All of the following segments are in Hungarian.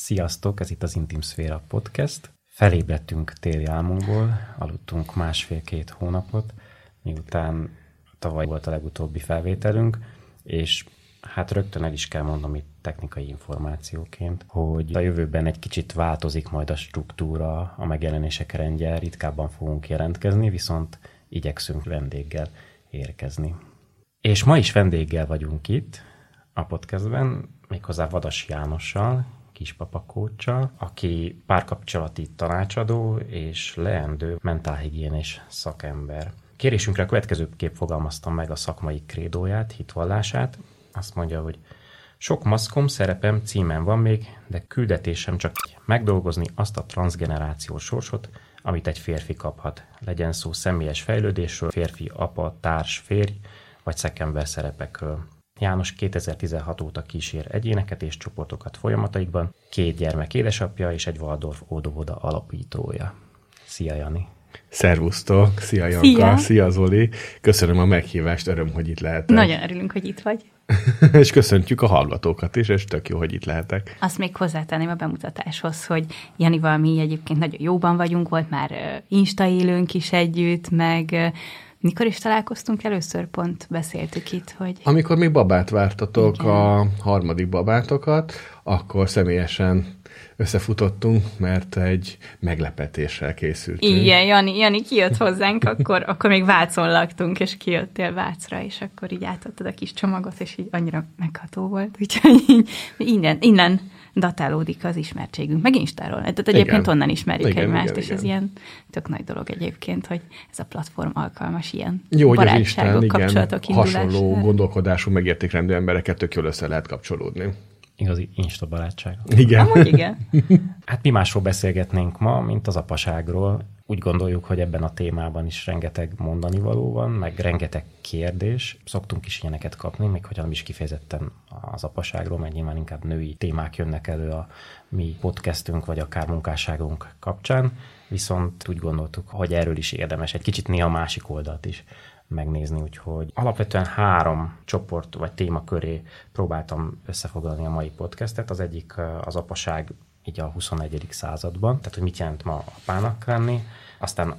Sziasztok, ez itt az Intim Szféra Podcast. Felébredtünk téli álmunkból, aludtunk másfél-két hónapot, miután tavaly volt a legutóbbi felvételünk, és hát rögtön el is kell mondom itt technikai információként, hogy a jövőben egy kicsit változik majd a struktúra, a megjelenések rendje, ritkábban fogunk jelentkezni, viszont igyekszünk vendéggel érkezni. És ma is vendéggel vagyunk itt a podcastben, méghozzá Vadas Jánossal, kispapakóccsal, aki párkapcsolati tanácsadó és leendő mentálhigiénés szakember. Kérésünkre a következőképp fogalmaztam meg a szakmai krédóját, hitvallását. Azt mondja, hogy sok maszkom, szerepem, címem van még, de küldetésem csak megdolgozni azt a transgenerációs sorsot, amit egy férfi kaphat. Legyen szó személyes fejlődésről, férfi, apa, társ, férj, vagy szekember szerepekről. János 2016 óta kísér egyéneket és csoportokat folyamataikban, két gyermek édesapja és egy Waldorf óvoda alapítója. Szia, Jani! Szervusztok! Szia, Janka! Szia. Szia, Zoli! Köszönöm a meghívást, öröm, hogy itt lehetek. Nagyon örülünk, hogy itt vagy. és köszöntjük a hallgatókat is, és tök jó, hogy itt lehetek. Azt még hozzátenném a bemutatáshoz, hogy Janival mi egyébként nagyon jóban vagyunk, volt már Insta élőnk is együtt, meg mikor is találkoztunk először? Pont beszéltük itt, hogy... Amikor még babát vártatok, Igen. a harmadik babátokat, akkor személyesen összefutottunk, mert egy meglepetéssel készültünk. Igen, Jani, Jani kijött hozzánk, akkor, akkor még Vácon laktunk, és kijöttél Vácra, és akkor így átadtad a kis csomagot, és így annyira megható volt, úgyhogy így, innen, innen datálódik az ismertségünk, meg Instáról. Tehát egyébként igen. onnan ismerjük igen, egymást, igen, és igen. ez ilyen tök nagy dolog egyébként, hogy ez a platform alkalmas ilyen Jó, hogy az Instán, kapcsolatok igen, hasonló gondolkodású, megértékrendű embereket tök jól össze lehet kapcsolódni. Igazi Insta barátság. Igen. Amúgy igen. hát mi másról beszélgetnénk ma, mint az apaságról. Úgy gondoljuk, hogy ebben a témában is rengeteg mondani való van, meg rengeteg kérdés. Szoktunk is ilyeneket kapni, még hogyha nem is kifejezetten az apaságról, mert nyilván inkább női témák jönnek elő a mi podcastünk, vagy akár munkásságunk kapcsán. Viszont úgy gondoltuk, hogy erről is érdemes egy kicsit néha a másik oldalt is megnézni, úgyhogy alapvetően három csoport vagy téma köré próbáltam összefoglalni a mai podcastet. Az egyik az apaság így a 21. században, tehát hogy mit jelent ma apának lenni, aztán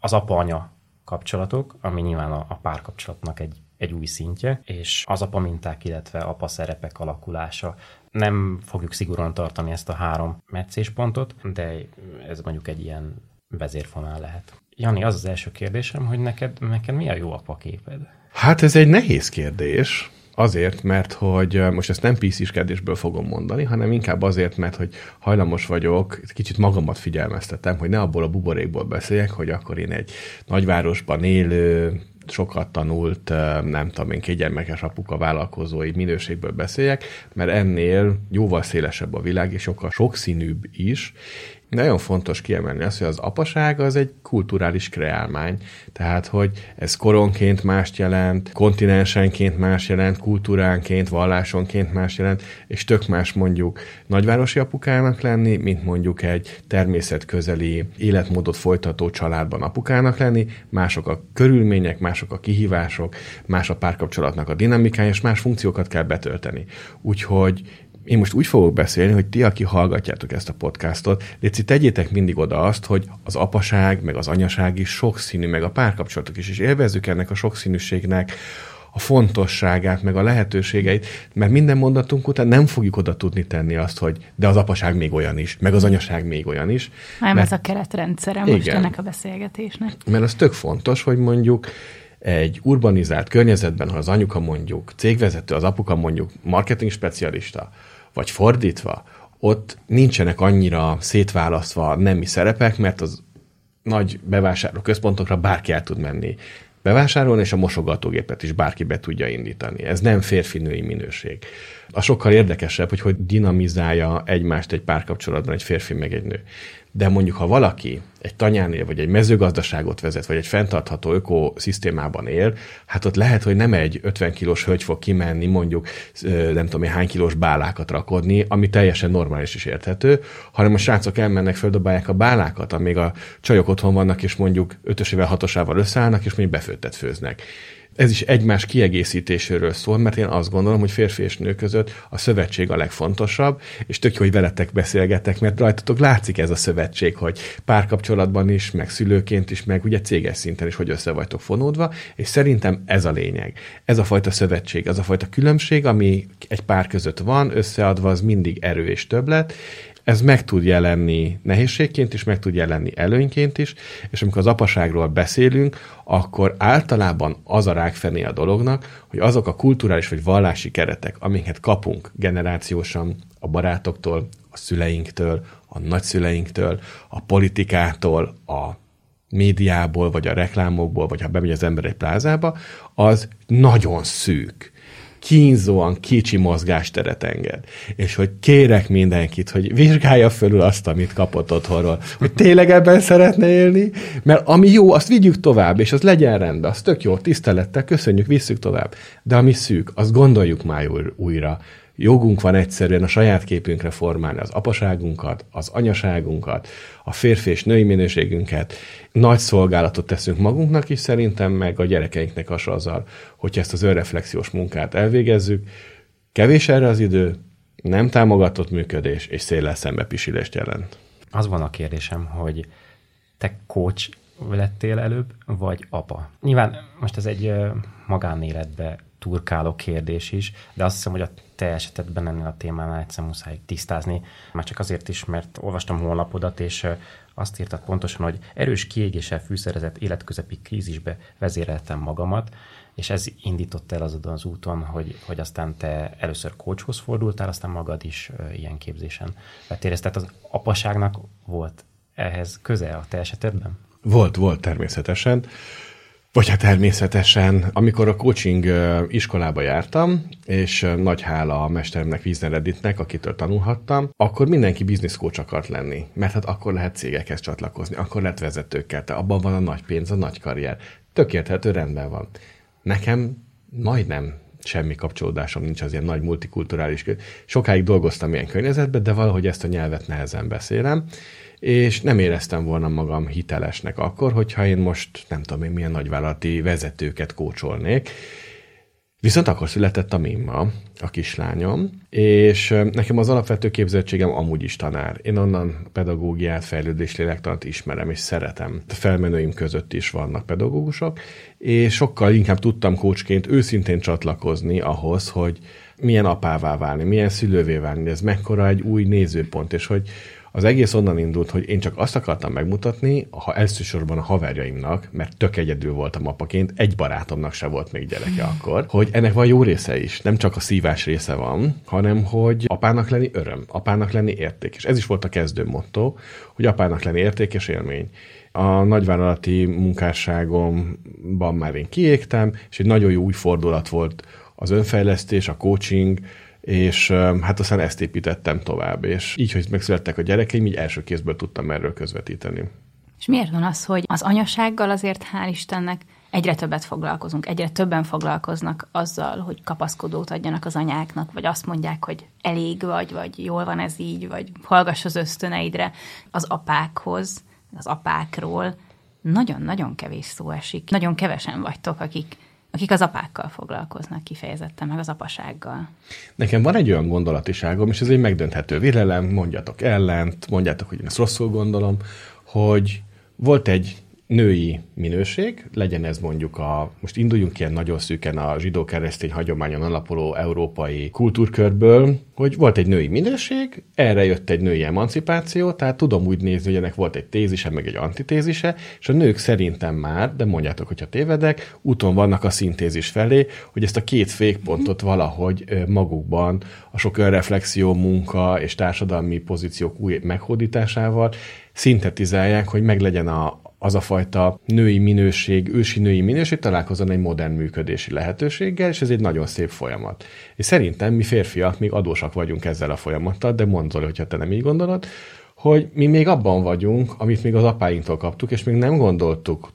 az apa-anya kapcsolatok, ami nyilván a, a párkapcsolatnak egy, egy új szintje, és az apa minták, illetve apa szerepek alakulása. Nem fogjuk szigorúan tartani ezt a három meccéspontot, de ez mondjuk egy ilyen vezérfonál lehet. Jani, az az első kérdésem, hogy neked, neked mi a jó apa képed? Hát ez egy nehéz kérdés. Azért, mert hogy most ezt nem pisziskedésből fogom mondani, hanem inkább azért, mert hogy hajlamos vagyok, kicsit magamat figyelmeztetem, hogy ne abból a buborékból beszéljek, hogy akkor én egy nagyvárosban élő, sokat tanult, nem tudom én, kétgyermekes apuka vállalkozói minőségből beszéljek, mert ennél jóval szélesebb a világ, és sokkal sokszínűbb is, nagyon fontos kiemelni azt, hogy az apaság az egy kulturális kreálmány. Tehát, hogy ez koronként mást jelent, kontinensenként más jelent, kultúránként, vallásonként más jelent, és tök más mondjuk nagyvárosi apukának lenni, mint mondjuk egy természetközeli életmódot folytató családban apukának lenni, mások a körülmények, mások a kihívások, más a párkapcsolatnak a dinamikája, és más funkciókat kell betölteni. Úgyhogy én most úgy fogok beszélni, hogy ti, aki hallgatjátok ezt a podcastot, léci, tegyétek mindig oda azt, hogy az apaság, meg az anyaság is sokszínű, meg a párkapcsolatok is, és élvezzük ennek a sokszínűségnek a fontosságát, meg a lehetőségeit, mert minden mondatunk után nem fogjuk oda tudni tenni azt, hogy de az apaság még olyan is, meg az anyaság még olyan is. Nem, mert, ez a keretrendszere most igen, ennek a beszélgetésnek. Mert az tök fontos, hogy mondjuk egy urbanizált környezetben, ha az anyuka mondjuk cégvezető, az apuka mondjuk marketing specialista, vagy fordítva, ott nincsenek annyira szétválasztva nemi szerepek, mert az nagy bevásárló központokra bárki el tud menni bevásárolni, és a mosogatógépet is bárki be tudja indítani. Ez nem férfi-női minőség. A sokkal érdekesebb, hogy hogy dinamizálja egymást egy párkapcsolatban egy férfi meg egy nő. De mondjuk, ha valaki egy tanyánél, vagy egy mezőgazdaságot vezet, vagy egy fenntartható ökoszisztémában él, hát ott lehet, hogy nem egy 50 kilós hölgy fog kimenni, mondjuk nem tudom, hány kilós bálákat rakodni, ami teljesen normális is érthető, hanem a srácok elmennek, földobálják a bálákat, amíg a csajok otthon vannak, és mondjuk ötösével, hatosával összeállnak, és mondjuk befőttet főznek ez is egymás kiegészítéséről szól, mert én azt gondolom, hogy férfi és nő között a szövetség a legfontosabb, és tök jó, hogy veletek beszélgetek, mert rajtatok látszik ez a szövetség, hogy párkapcsolatban is, meg szülőként is, meg ugye céges szinten is, hogy össze vagytok fonódva, és szerintem ez a lényeg. Ez a fajta szövetség, az a fajta különbség, ami egy pár között van, összeadva az mindig erő és többlet, ez meg tud jelenni nehézségként is, meg tud jelenni előnyként is, és amikor az apaságról beszélünk, akkor általában az a rákfené a dolognak, hogy azok a kulturális vagy vallási keretek, amiket kapunk generációsan a barátoktól, a szüleinktől, a nagyszüleinktől, a politikától, a médiából, vagy a reklámokból, vagy ha bemegy az ember egy plázába, az nagyon szűk kínzóan kicsi mozgásteret enged. És hogy kérek mindenkit, hogy vizsgálja fölül azt, amit kapott otthonról. Hogy tényleg ebben szeretne élni, mert ami jó, azt vigyük tovább, és az legyen rendben, az tök jó, tisztelettel, köszönjük, visszük tovább. De ami szűk, azt gondoljuk már újra. Jogunk van egyszerűen a saját képünkre formálni az apaságunkat, az anyaságunkat, a férfi és női minőségünket. Nagy szolgálatot teszünk magunknak is szerintem, meg a gyerekeinknek a azzal, hogyha ezt az önreflexiós munkát elvégezzük. Kevés erre az idő, nem támogatott működés, és széllel szembe jelent. Az van a kérdésem, hogy te coach lettél előbb, vagy apa? Nyilván most ez egy magánéletbe turkáló kérdés is, de azt hiszem, hogy a te esetedben ennél a témánál egyszer muszáj tisztázni. Már csak azért is, mert olvastam honlapodat, és azt írtad pontosan, hogy erős kiégéssel fűszerezett életközepi krízisbe vezéreltem magamat, és ez indított el azon az úton, hogy, hogy aztán te először coachhoz fordultál, aztán magad is ilyen képzésen vettél. Tehát az apaságnak volt ehhez köze a te esetedben? Volt, volt természetesen. Vagy hát természetesen, amikor a coaching iskolába jártam, és nagy hála a mesteremnek, Wiesner Editnek, akitől tanulhattam, akkor mindenki business coach akart lenni, mert hát akkor lehet cégekhez csatlakozni, akkor lehet vezetőkkel, te abban van a nagy pénz, a nagy karrier. Tökélethető rendben van. Nekem majdnem semmi kapcsolódásom nincs az ilyen nagy multikulturális. Sokáig dolgoztam ilyen környezetben, de valahogy ezt a nyelvet nehezen beszélem, és nem éreztem volna magam hitelesnek akkor, hogyha én most nem tudom én milyen nagyvállalati vezetőket kócsolnék. Viszont akkor született a Mimma, a kislányom, és nekem az alapvető képzettségem amúgy is tanár. Én onnan pedagógiát, fejlődés lélektant ismerem, és szeretem. A felmenőim között is vannak pedagógusok, és sokkal inkább tudtam kócsként őszintén csatlakozni ahhoz, hogy milyen apává válni, milyen szülővé válni, ez mekkora egy új nézőpont, és hogy az egész onnan indult, hogy én csak azt akartam megmutatni, ha elsősorban a haverjaimnak, mert tök egyedül voltam apaként, egy barátomnak se volt még gyereke akkor, hogy ennek van jó része is. Nem csak a szívás része van, hanem hogy apának lenni öröm, apának lenni érték. És ez is volt a kezdő motto, hogy apának lenni érték és élmény a nagyvállalati munkásságomban már én kiégtem, és egy nagyon jó új fordulat volt az önfejlesztés, a coaching, és hát aztán ezt építettem tovább, és így, hogy megszülettek a gyerekeim, így első kézből tudtam erről közvetíteni. És miért van az, hogy az anyasággal azért hál' Istennek egyre többet foglalkozunk, egyre többen foglalkoznak azzal, hogy kapaszkodót adjanak az anyáknak, vagy azt mondják, hogy elég vagy, vagy jól van ez így, vagy hallgass az ösztöneidre az apákhoz, az apákról. Nagyon-nagyon kevés szó esik. Nagyon kevesen vagytok, akik akik az apákkal foglalkoznak kifejezetten, meg az apasággal. Nekem van egy olyan gondolatiságom, és ez egy megdönthető vélelem, mondjatok ellent, mondjátok, hogy én ezt rosszul gondolom, hogy volt egy női minőség, legyen ez mondjuk a, most induljunk ilyen nagyon szűken a zsidó-keresztény hagyományon alapuló európai kultúrkörből, hogy volt egy női minőség, erre jött egy női emancipáció, tehát tudom úgy nézni, hogy ennek volt egy tézise, meg egy antitézise, és a nők szerintem már, de mondjátok, hogyha tévedek, úton vannak a szintézis felé, hogy ezt a két fékpontot valahogy magukban a sok önreflexió munka és társadalmi pozíciók új meghódításával szintetizálják, hogy meglegyen a, az a fajta női minőség, ősi női minőség találkozon egy modern működési lehetőséggel, és ez egy nagyon szép folyamat. És szerintem mi férfiak még adósak vagyunk ezzel a folyamattal, de mondod, hogyha te nem így gondolod, hogy mi még abban vagyunk, amit még az apáinktól kaptuk, és még nem gondoltuk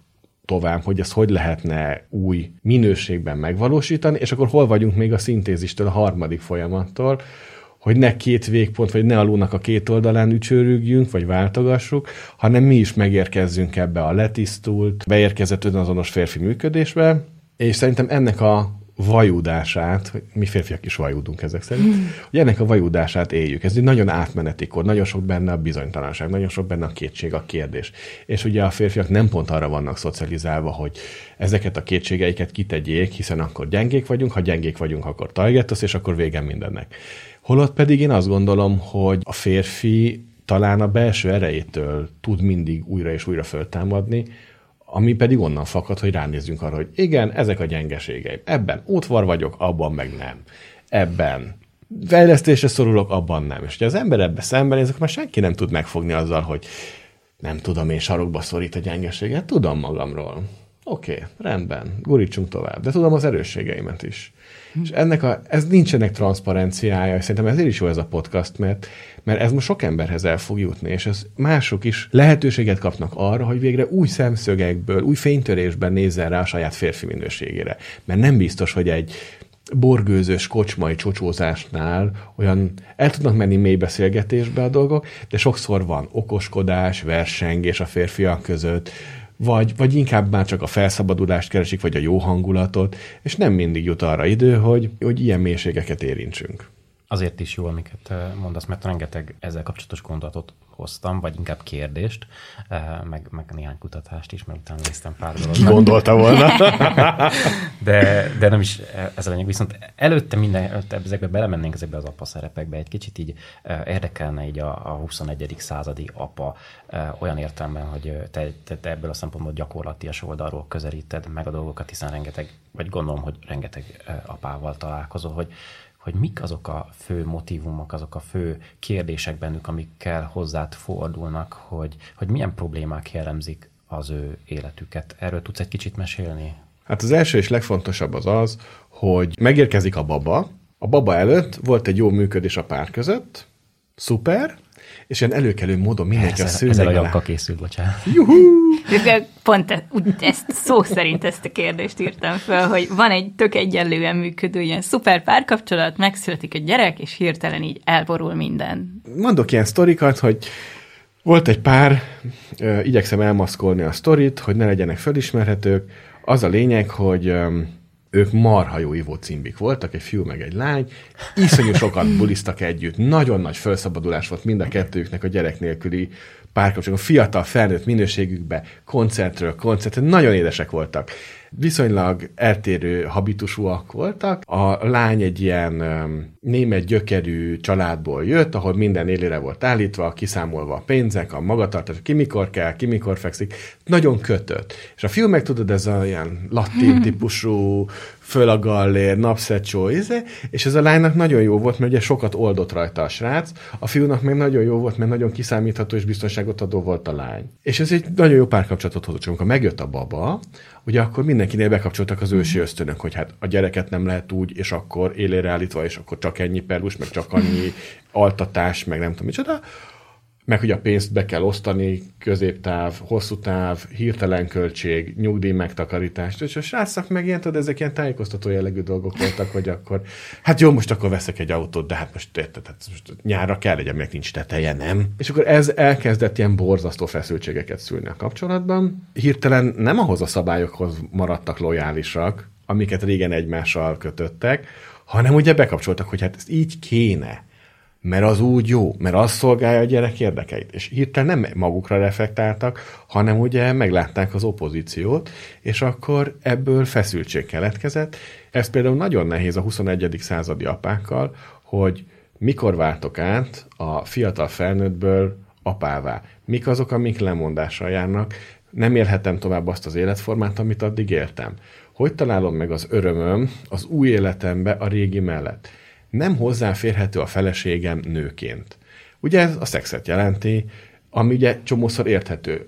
tovább, hogy ezt hogy lehetne új minőségben megvalósítani, és akkor hol vagyunk még a szintézistől, a harmadik folyamattól, hogy ne két végpont, vagy ne alulnak a két oldalán ücsörügjünk, vagy váltogassuk, hanem mi is megérkezzünk ebbe a letisztult, beérkezett önazonos férfi működésbe, És szerintem ennek a vajúdását, hogy mi férfiak is vajúdunk ezek szerint, mm. hogy ennek a vajúdását éljük. Ez egy nagyon átmeneti kor, nagyon sok benne a bizonytalanság, nagyon sok benne a kétség, a kérdés. És ugye a férfiak nem pont arra vannak szocializálva, hogy ezeket a kétségeiket kitegyék, hiszen akkor gyengék vagyunk, ha gyengék vagyunk, akkor tajgetosz, és akkor vége mindennek. Holott pedig én azt gondolom, hogy a férfi talán a belső erejétől tud mindig újra és újra föltámadni, ami pedig onnan fakad, hogy ránézzünk arra, hogy igen, ezek a gyengeségeim. Ebben útvar vagyok, abban meg nem. Ebben fejlesztésre szorulok, abban nem. És ha az ember ebbe szembenéz, akkor már senki nem tud megfogni azzal, hogy nem tudom én sarokba szorít a gyengeséget, tudom magamról. Oké, okay, rendben, gurítsunk tovább. De tudom az erősségeimet is. És ennek a, ez nincsenek transzparenciája, és szerintem ezért is jó ez a podcast, mert, mert ez most sok emberhez el fog jutni, és ez mások is lehetőséget kapnak arra, hogy végre új szemszögekből, új fénytörésben nézzen rá a saját férfi minőségére. Mert nem biztos, hogy egy borgőzős kocsmai csocsózásnál olyan el tudnak menni mély beszélgetésbe a dolgok, de sokszor van okoskodás, versengés a férfiak között, vagy, vagy inkább már csak a felszabadulást keresik, vagy a jó hangulatot, és nem mindig jut arra idő, hogy, hogy ilyen mélységeket érintsünk. Azért is jó, amiket mondasz, mert rengeteg ezzel kapcsolatos gondolatot hoztam, vagy inkább kérdést, meg, meg néhány kutatást is, mert utána néztem pár dolgot. Gondolta volna? de, de nem is ez a lényeg. Viszont előtte minden, előtte ezekbe belemennénk ezekbe az apa szerepekbe, egy kicsit így érdekelne így a, a 21. századi apa olyan értelemben, hogy te, te, te ebből a szempontból gyakorlatias oldalról közelíted meg a dolgokat, hiszen rengeteg, vagy gondolom, hogy rengeteg apával találkozol, hogy hogy mik azok a fő motivumok, azok a fő kérdések bennük, amikkel hozzád fordulnak, hogy, hogy milyen problémák jellemzik az ő életüket. Erről tudsz egy kicsit mesélni? Hát az első és legfontosabb az az, hogy megérkezik a baba, a baba előtt volt egy jó működés a pár között, szuper, és ilyen előkelő módon mindenki ezzel, a szőnyeg Ezzel a alá... készült, bocsánat. Juhú! Pont e- ezt, szó szerint ezt a kérdést írtam fel, hogy van egy tök egyenlően működő ilyen szuper párkapcsolat, megszületik egy gyerek, és hirtelen így elborul minden. Mondok ilyen sztorikat, hogy volt egy pár, igyekszem elmaszkolni a sztorit, hogy ne legyenek felismerhetők. Az a lényeg, hogy ők marha jó ivó cimbik voltak, egy fiú meg egy lány, iszonyú sokat bulisztak együtt, nagyon nagy felszabadulás volt mind a kettőjüknek a gyerek nélküli párkapcsolatban, fiatal, felnőtt minőségükbe, koncertről koncertre, nagyon édesek voltak viszonylag eltérő habitusúak voltak. A lány egy ilyen német gyökerű családból jött, ahol minden élére volt állítva, kiszámolva a pénzek, a magatartás, ki mikor kell, ki mikor fekszik. Nagyon kötött. És a fiú meg tudod, ez a ilyen latin típusú, föl a gallér, napszecsó, izé, és ez a lánynak nagyon jó volt, mert ugye sokat oldott rajta a srác, a fiúnak meg nagyon jó volt, mert nagyon kiszámítható és biztonságot adó volt a lány. És ez egy nagyon jó párkapcsolatot hozott, amikor megjött a baba, ugye akkor mindenkinél bekapcsoltak az ősi ösztönök, hogy hát a gyereket nem lehet úgy, és akkor élére állítva, és akkor csak ennyi perus, meg csak annyi altatás, meg nem tudom micsoda, meg hogy a pénzt be kell osztani, középtáv, hosszú táv, hirtelen költség, nyugdíj megtakarítás, és a srácok meg ilyen, tudod, ezek ilyen tájékoztató jellegű dolgok voltak, hogy akkor, hát jó, most akkor veszek egy autót, de hát most, érted, hát most nyárra kell legyen, meg nincs teteje, nem? És akkor ez elkezdett ilyen borzasztó feszültségeket szülni a kapcsolatban. Hirtelen nem ahhoz a szabályokhoz maradtak lojálisak, amiket régen egymással kötöttek, hanem ugye bekapcsoltak, hogy hát ez így kéne mert az úgy jó, mert az szolgálja a gyerek érdekeit. És hirtelen nem magukra reflektáltak, hanem ugye meglátták az opozíciót, és akkor ebből feszültség keletkezett. Ez például nagyon nehéz a 21. századi apákkal, hogy mikor váltok át a fiatal felnőttből apává. Mik azok, amik lemondással járnak, nem élhetem tovább azt az életformát, amit addig éltem. Hogy találom meg az örömöm az új életembe a régi mellett? Nem hozzáférhető a feleségem nőként. Ugye ez a szexet jelenti, ami ugye csomószor érthető.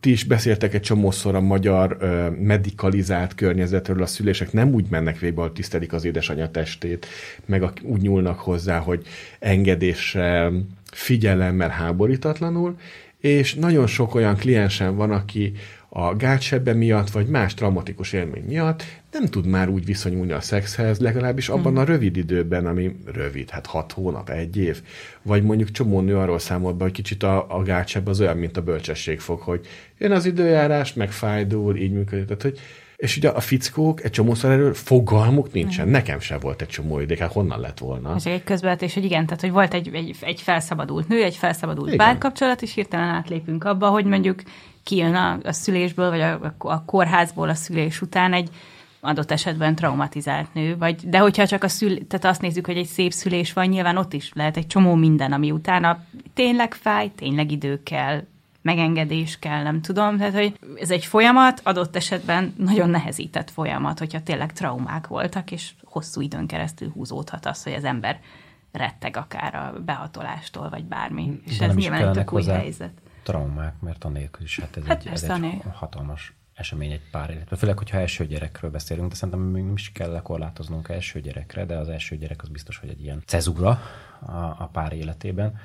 Ti is beszéltek egy csomószor a magyar ö, medikalizált környezetről, a szülések nem úgy mennek végbe, hogy tisztelik az édesanyja testét, meg a, úgy nyúlnak hozzá, hogy engedéssel, figyelemmel, háborítatlanul, és nagyon sok olyan kliensem van, aki a gátsebbe miatt, vagy más traumatikus élmény miatt nem tud már úgy viszonyulni a szexhez, legalábbis abban a rövid időben, ami rövid, hát hat hónap, egy év, vagy mondjuk csomó nő arról számolt be, hogy kicsit a, a gátsebb az olyan, mint a bölcsesség fog, hogy jön az időjárás, meg fájdul, így működik. Tehát, hogy és ugye a fickók egy csomószor erről fogalmuk nincsen. Nem. Nekem sem volt egy csomó idő, hát honnan lett volna. Ez egy közvetés, hogy igen, tehát hogy volt egy, egy, egy felszabadult nő, egy felszabadult igen. párkapcsolat, és hirtelen átlépünk abba, hogy mondjuk kijön a, a szülésből, vagy a, a kórházból a szülés után egy adott esetben traumatizált nő, vagy, de hogyha csak a szül, tehát azt nézzük, hogy egy szép szülés van, nyilván ott is lehet egy csomó minden, ami utána tényleg fáj, tényleg idő kell, megengedés kell, nem tudom. Tehát, hogy ez egy folyamat, adott esetben nagyon nehezített folyamat, hogyha tényleg traumák voltak, és hosszú időn keresztül húzódhat az, hogy az ember retteg akár a behatolástól, vagy bármi. És De ez nyilván egy tök új helyzet. Traumák, mert anélkül is, hát ez hát egy, ez egy hatalmas esemény egy pár életben. Főleg, hogyha első gyerekről beszélünk, de szerintem még nem is kell lekorlátoznunk első gyerekre, de az első gyerek az biztos, hogy egy ilyen cezura a, a pár életében.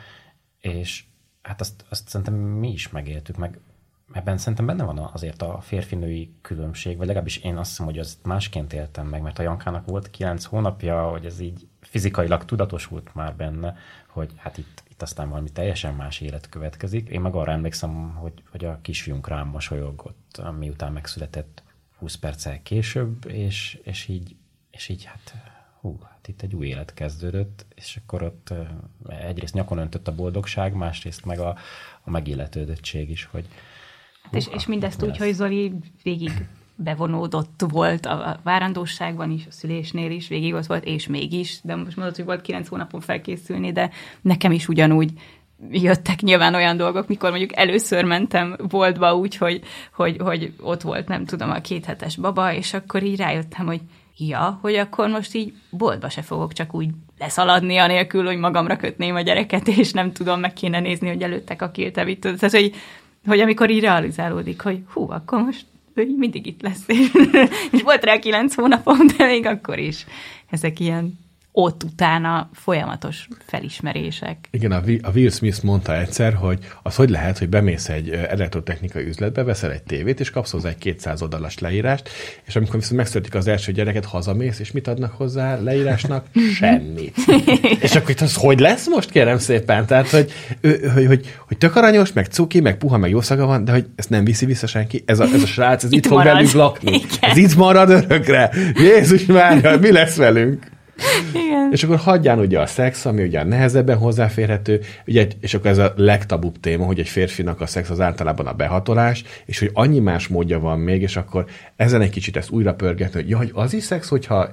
És hát azt, azt szerintem mi is megéltük, meg ebben szerintem benne van azért a férfinői különbség, vagy legalábbis én azt hiszem, hogy azt másként éltem meg, mert a Jankának volt kilenc hónapja, hogy ez így fizikailag tudatosult már benne, hogy hát itt, itt aztán valami teljesen más élet következik. Én meg arra emlékszem, hogy, hogy a kisfiunk rám mosolyogott, miután megszületett 20 perccel később, és, és így, és így hát hú, hát itt egy új élet kezdődött, és akkor ott egyrészt nyakon öntött a boldogság, másrészt meg a, a megilletődöttség is, hogy hú, és, és mindezt úgy, lesz. hogy Zoli végig bevonódott volt a várandóságban is, a szülésnél is, végig ott volt, és mégis, de most mondod, hogy volt kilenc hónapon felkészülni, de nekem is ugyanúgy jöttek nyilván olyan dolgok, mikor mondjuk először mentem boltba úgy, hogy, hogy, hogy ott volt, nem tudom, a kéthetes baba, és akkor így rájöttem, hogy ja, hogy akkor most így boltba se fogok csak úgy leszaladni, anélkül, hogy magamra kötném a gyereket, és nem tudom, meg kéne nézni, hogy előttek a kiltevít. Tehát, hogy, hogy amikor így realizálódik, hogy hú, akkor most mindig itt lesz. és volt rá kilenc hónapom, de még akkor is. Ezek ilyen ott utána folyamatos felismerések. Igen, a, a Will Smith mondta egyszer, hogy az hogy lehet, hogy bemész egy elektrotechnikai üzletbe, veszel egy tévét, és kapsz hozzá egy 200 oldalas leírást, és amikor viszont megszületik az első gyereket, hazamész, és mit adnak hozzá leírásnak? Semmit. és akkor itt az hogy lesz most, kérem szépen? Tehát, hogy, hogy, hogy, hogy, tök aranyos, meg cuki, meg puha, meg jó szaga van, de hogy ezt nem viszi vissza senki. Ez a, ez a srác, ez itt, itt fog velünk lakni. Igen. Ez itt marad örökre. Jézus már, mi lesz velünk? Igen. És akkor hagyján ugye a szex, ami ugye nehezebben hozzáférhető, ugye, és akkor ez a legtabubb téma, hogy egy férfinak a szex az általában a behatolás, és hogy annyi más módja van még, és akkor ezen egy kicsit ezt újra pörgetni, hogy ja, hogy az is szex, hogyha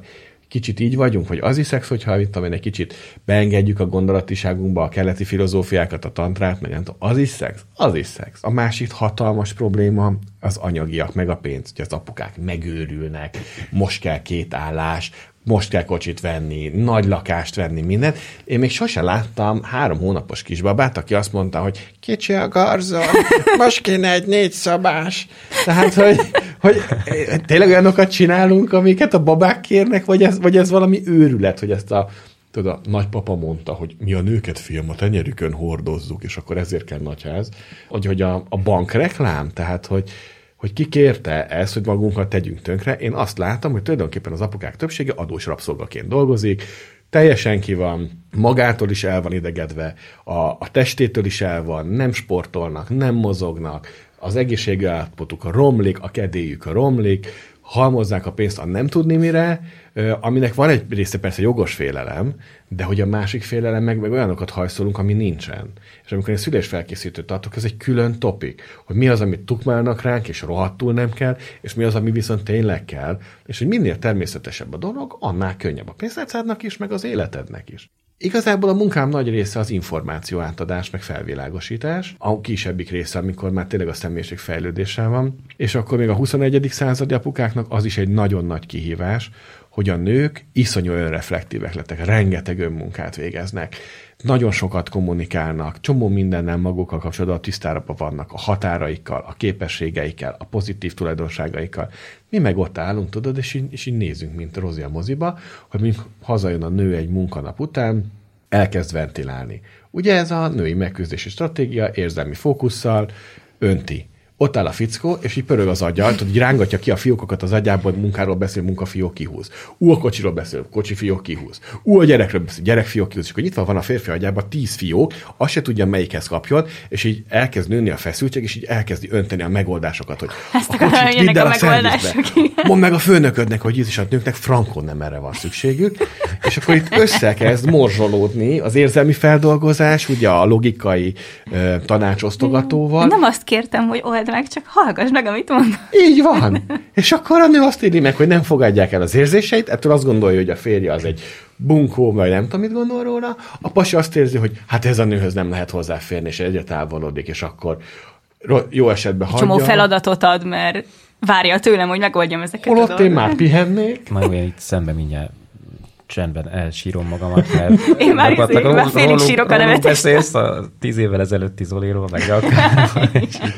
kicsit így vagyunk, vagy az is szex, hogyha itt egy kicsit beengedjük a gondolatiságunkba a keleti filozófiákat, a tantrát, meg nem tudom, az is szex, az is szex. A másik hatalmas probléma az anyagiak, meg a pénz, hogy az apukák megőrülnek, most kell két állás, most kell kocsit venni, nagy lakást venni, mindent. Én még sose láttam három hónapos kisbabát, aki azt mondta, hogy kicsi a garzon, most kéne egy négy szabás. Tehát, hogy, hogy tényleg olyanokat csinálunk, amiket a babák kérnek, vagy ez, vagy ez valami őrület, hogy ezt a tudod, a nagypapa mondta, hogy mi a nőket film a tenyerükön hordozzuk, és akkor ezért kell nagyház. Hogy, hogy a, a bankreklám, tehát, hogy hogy ki kérte ezt, hogy magunkat tegyünk tönkre. Én azt látom, hogy tulajdonképpen az apukák többsége adós rabszolgaként dolgozik, teljesen ki van, magától is el van idegedve, a, a testétől is el van, nem sportolnak, nem mozognak, az egészségi állapotuk romlik, a kedélyük romlik, halmozzák a pénzt a nem tudni mire, aminek van egy része persze jogos félelem, de hogy a másik félelem meg, meg olyanokat hajszolunk, ami nincsen. És amikor én szülésfelkészítőt tartok, ez egy külön topik, hogy mi az, amit tukmálnak ránk, és rohadtul nem kell, és mi az, ami viszont tényleg kell, és hogy minél természetesebb a dolog, annál könnyebb a pénztárcádnak is, meg az életednek is. Igazából a munkám nagy része az információ átadás, meg felvilágosítás, a kisebbik része, amikor már tényleg a személyiség fejlődéssel van, és akkor még a 21. századi apukáknak az is egy nagyon nagy kihívás, hogy a nők iszonyú önreflektívek lettek, rengeteg önmunkát végeznek, nagyon sokat kommunikálnak, csomó mindennel magukkal kapcsolatban tisztára vannak, a határaikkal, a képességeikkel, a pozitív tulajdonságaikkal. Mi meg ott állunk, tudod, és így, és így nézünk, mint Rozi a moziba, hogy mink hazajön a nő egy munkanap után, elkezd ventilálni. Ugye ez a női megküzdési stratégia érzelmi fókusszal önti ott áll a fickó, és így pörög az agya, tudod, így rángatja ki a fiókokat az agyából, munkáról beszél, munkafiók kihúz. Ú, a kocsiról beszél, kocsi fiók kihúz. Ú, a gyerekről beszél, gyerek fiók kihúz. És akkor nyitva van a férfi agyában tíz fiók, azt se tudja, melyikhez kapjon, és így elkezd nőni a feszültség, és így elkezdi önteni a megoldásokat, hogy Ezt a kocsit vidd el a a megoldások. Mondd meg a főnöködnek, hogy Jézus, a nőknek frankon nem erre van szükségük. És akkor itt összekezd morzsolódni az érzelmi feldolgozás, ugye a logikai uh, tanácsosztogatóval. Nem azt kértem, hogy old meg, csak hallgass meg, amit mondok. Így van. És akkor a nő azt éli meg, hogy nem fogadják el az érzéseit, ettől azt gondolja, hogy a férje az egy bunkó, vagy nem tudom, mit gondol róla. A pasi azt érzi, hogy hát ez a nőhöz nem lehet hozzáférni, és egyre távolodik, és akkor jó esetben hagyja. Csomó feladatot ad, mert várja tőlem, hogy megoldjam ezeket Holott a én dolgokat. már pihennék. Majd olyan itt szembe mindjárt csendben elsírom magamat, mert Én már izé, már félig rólunk- sírok a rólunk nevetéstől. beszélsz a tíz évvel ezelőtti Zoliról, meg és, így,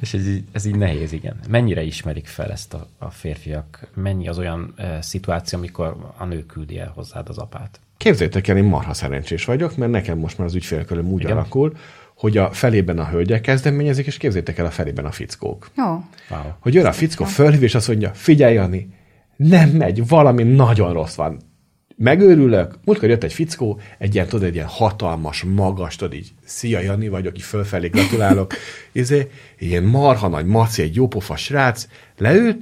és ez, így, ez így nehéz, igen. Mennyire ismerik fel ezt a, a férfiak? Mennyi az olyan e, szituáció, amikor a nő küldi el hozzád az apát? Képzeljétek el, én marha szerencsés vagyok, mert nekem most már az ügyfélköröm úgy Igen. alakul, hogy a felében a hölgyek kezdeményezik, és képzeljétek el a felében a fickók. Jó. Wow. Hogy jön a fickó, fölhív, és azt mondja, figyelj, Jani, nem megy, valami nagyon rossz van. Megőrülök. Múltkor jött egy fickó, egy ilyen, tudod, egy ilyen hatalmas, magas, tudod, így, szia Jani vagyok, így fölfelé gratulálok. Izé, ilyen marha nagy maci, egy jópofa srác, leült,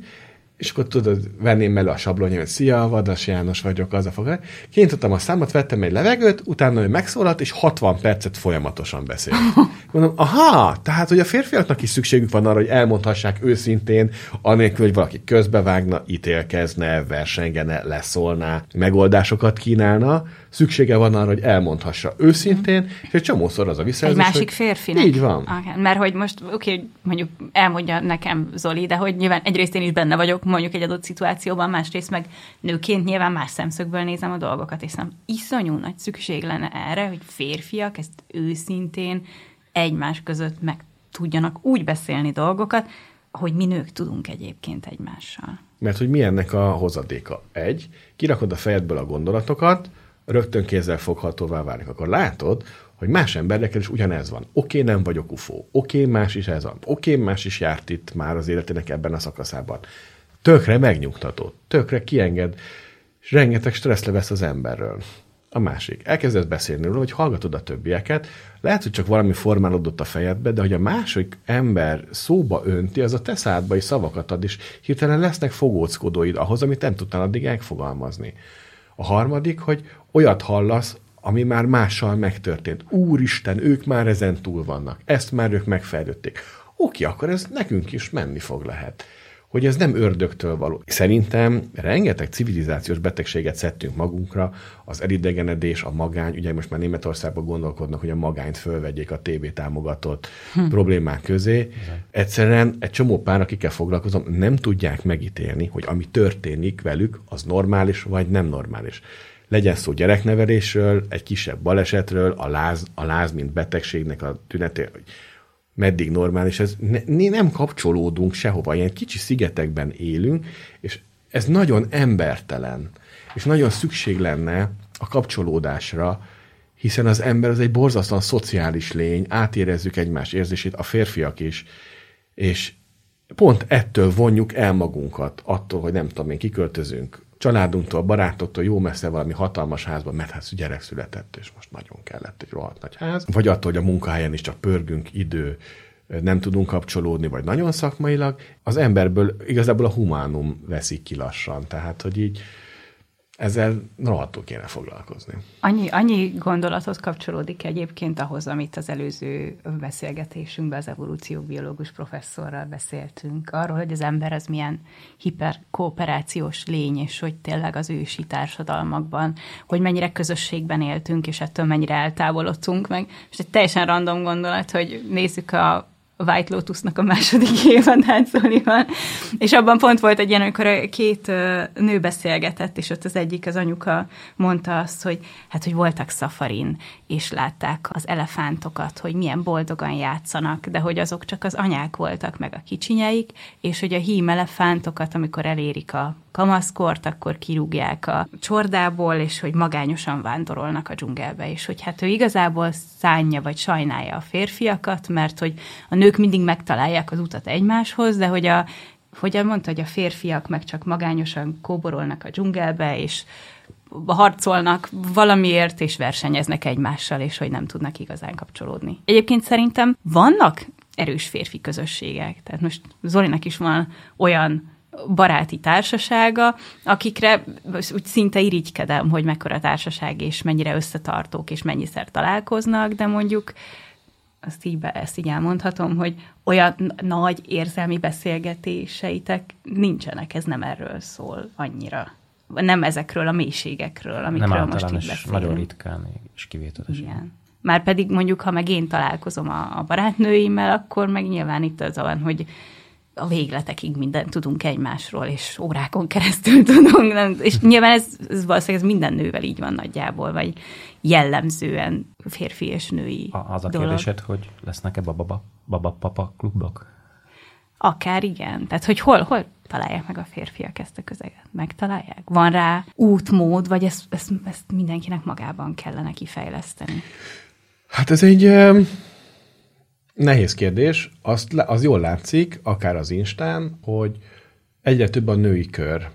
és akkor tudod, venném elő a sablonját, szia, Vadas János vagyok, az a fogad. Kinyitottam a számot, vettem egy levegőt, utána ő megszólalt, és 60 percet folyamatosan beszélt. Mondom, aha, tehát, hogy a férfiaknak is szükségük van arra, hogy elmondhassák őszintén, anélkül, hogy valaki közbevágna, ítélkezne, versengene, leszólná, megoldásokat kínálna, szüksége van arra, hogy elmondhassa őszintén, és egy csomószor az a Egy visszajelzés, másik hogy férfinek. Így van. Okay. Mert hogy most, oké, okay, mondjuk elmondja nekem Zoli, de hogy nyilván egyrészt én is benne vagyok, mondjuk egy adott szituációban, másrészt meg nőként nyilván más szemszögből nézem a dolgokat, és nem iszonyú nagy szükség lenne erre, hogy férfiak ezt őszintén egymás között meg tudjanak úgy beszélni dolgokat, hogy mi nők tudunk egyébként egymással. Mert hogy mi ennek a hozadéka? Egy, kirakod a fejedből a gondolatokat, rögtön kézzel foghatóvá válik. Akkor látod, hogy más emberekkel is ugyanez van. Oké, nem vagyok ufó. Oké, más is ez van. Oké, más is járt itt már az életének ebben a szakaszában. Tökre megnyugtató, tökre kienged, és rengeteg stressz levesz az emberről. A másik. Elkezdesz beszélni róla, hogy hallgatod a többieket, lehet, hogy csak valami formálódott a fejedbe, de hogy a másik ember szóba önti, az a te szádba is szavakat ad, és hirtelen lesznek fogóckodóid ahhoz, amit nem tudtál addig megfogalmazni. A harmadik, hogy olyat hallasz, ami már mással megtörtént. Úristen, ők már ezen túl vannak. Ezt már ők megfejlődték. Oké, akkor ez nekünk is menni fog lehet hogy ez nem ördögtől való. Szerintem rengeteg civilizációs betegséget szedtünk magunkra, az elidegenedés, a magány, ugye most már Németországban gondolkodnak, hogy a magányt fölvegyék a TV támogatott hm. problémák közé. Egyszerűen egy csomó pár, akikkel foglalkozom, nem tudják megítélni, hogy ami történik velük, az normális vagy nem normális. Legyen szó gyereknevelésről, egy kisebb balesetről, a láz, a láz mint betegségnek a tünete, meddig normális, ez ne, nem kapcsolódunk sehova, ilyen kicsi szigetekben élünk, és ez nagyon embertelen, és nagyon szükség lenne a kapcsolódásra, hiszen az ember az egy borzasztóan szociális lény, átérezzük egymás érzését, a férfiak is, és pont ettől vonjuk el magunkat, attól, hogy nem tudom én, kiköltözünk, családunktól, barátoktól jó messze valami hatalmas házban, mert hát gyerek született, és most nagyon kellett egy rohadt nagy ház. Vagy attól, hogy a munkahelyen is csak pörgünk idő, nem tudunk kapcsolódni, vagy nagyon szakmailag, az emberből igazából a humánum veszik ki lassan. Tehát, hogy így ezzel rohadtul kéne foglalkozni. Annyi, annyi gondolatot kapcsolódik egyébként ahhoz, amit az előző beszélgetésünkben az evolúcióbiológus professzorral beszéltünk, arról, hogy az ember az milyen hiperkooperációs lény, és hogy tényleg az ősi társadalmakban, hogy mennyire közösségben éltünk, és ettől mennyire eltávolodtunk meg. És egy teljesen random gondolat, hogy nézzük a White Lotusnak a második évadát Zolival, és abban pont volt egy ilyen, amikor két nő beszélgetett, és ott az egyik, az anyuka mondta azt, hogy hát, hogy voltak szafarin, és látták az elefántokat, hogy milyen boldogan játszanak, de hogy azok csak az anyák voltak, meg a kicsinyeik, és hogy a hím elefántokat, amikor elérik a kamaszkort, akkor kirúgják a csordából, és hogy magányosan vándorolnak a dzsungelbe, és hogy hát ő igazából szánja vagy sajnálja a férfiakat, mert hogy a nő nők mindig megtalálják az utat egymáshoz, de hogy a, hogyan mondta, hogy a férfiak meg csak magányosan kóborolnak a dzsungelbe, és harcolnak valamiért, és versenyeznek egymással, és hogy nem tudnak igazán kapcsolódni. Egyébként szerintem vannak erős férfi közösségek. Tehát most Zolinak is van olyan baráti társasága, akikre úgy szinte irigykedem, hogy mekkora társaság, és mennyire összetartók, és mennyiszer találkoznak, de mondjuk azt így, be, ezt így elmondhatom, hogy olyan nagy érzelmi beszélgetéseitek nincsenek, ez nem erről szól annyira. Nem ezekről a mélységekről, amikről nem most így beszélünk. nagyon ritkán és kivételesen. Igen. Már pedig mondjuk, ha meg én találkozom a, a barátnőimmel, akkor meg nyilván itt az van, hogy a végletekig mindent tudunk egymásról, és órákon keresztül tudunk. És nyilván ez, ez valószínűleg ez minden nővel így van nagyjából, vagy jellemzően férfi és női a, Az a dolog. kérdésed, hogy lesznek-e baba, baba papa klubok? Akár igen. Tehát, hogy hol, hol találják meg a férfiak ezt a közeget? Megtalálják? Van rá útmód, vagy ezt, ezt, ezt mindenkinek magában kellene kifejleszteni? Hát ez egy um, nehéz kérdés. Azt, az jól látszik, akár az Instán, hogy egyre több a női kör.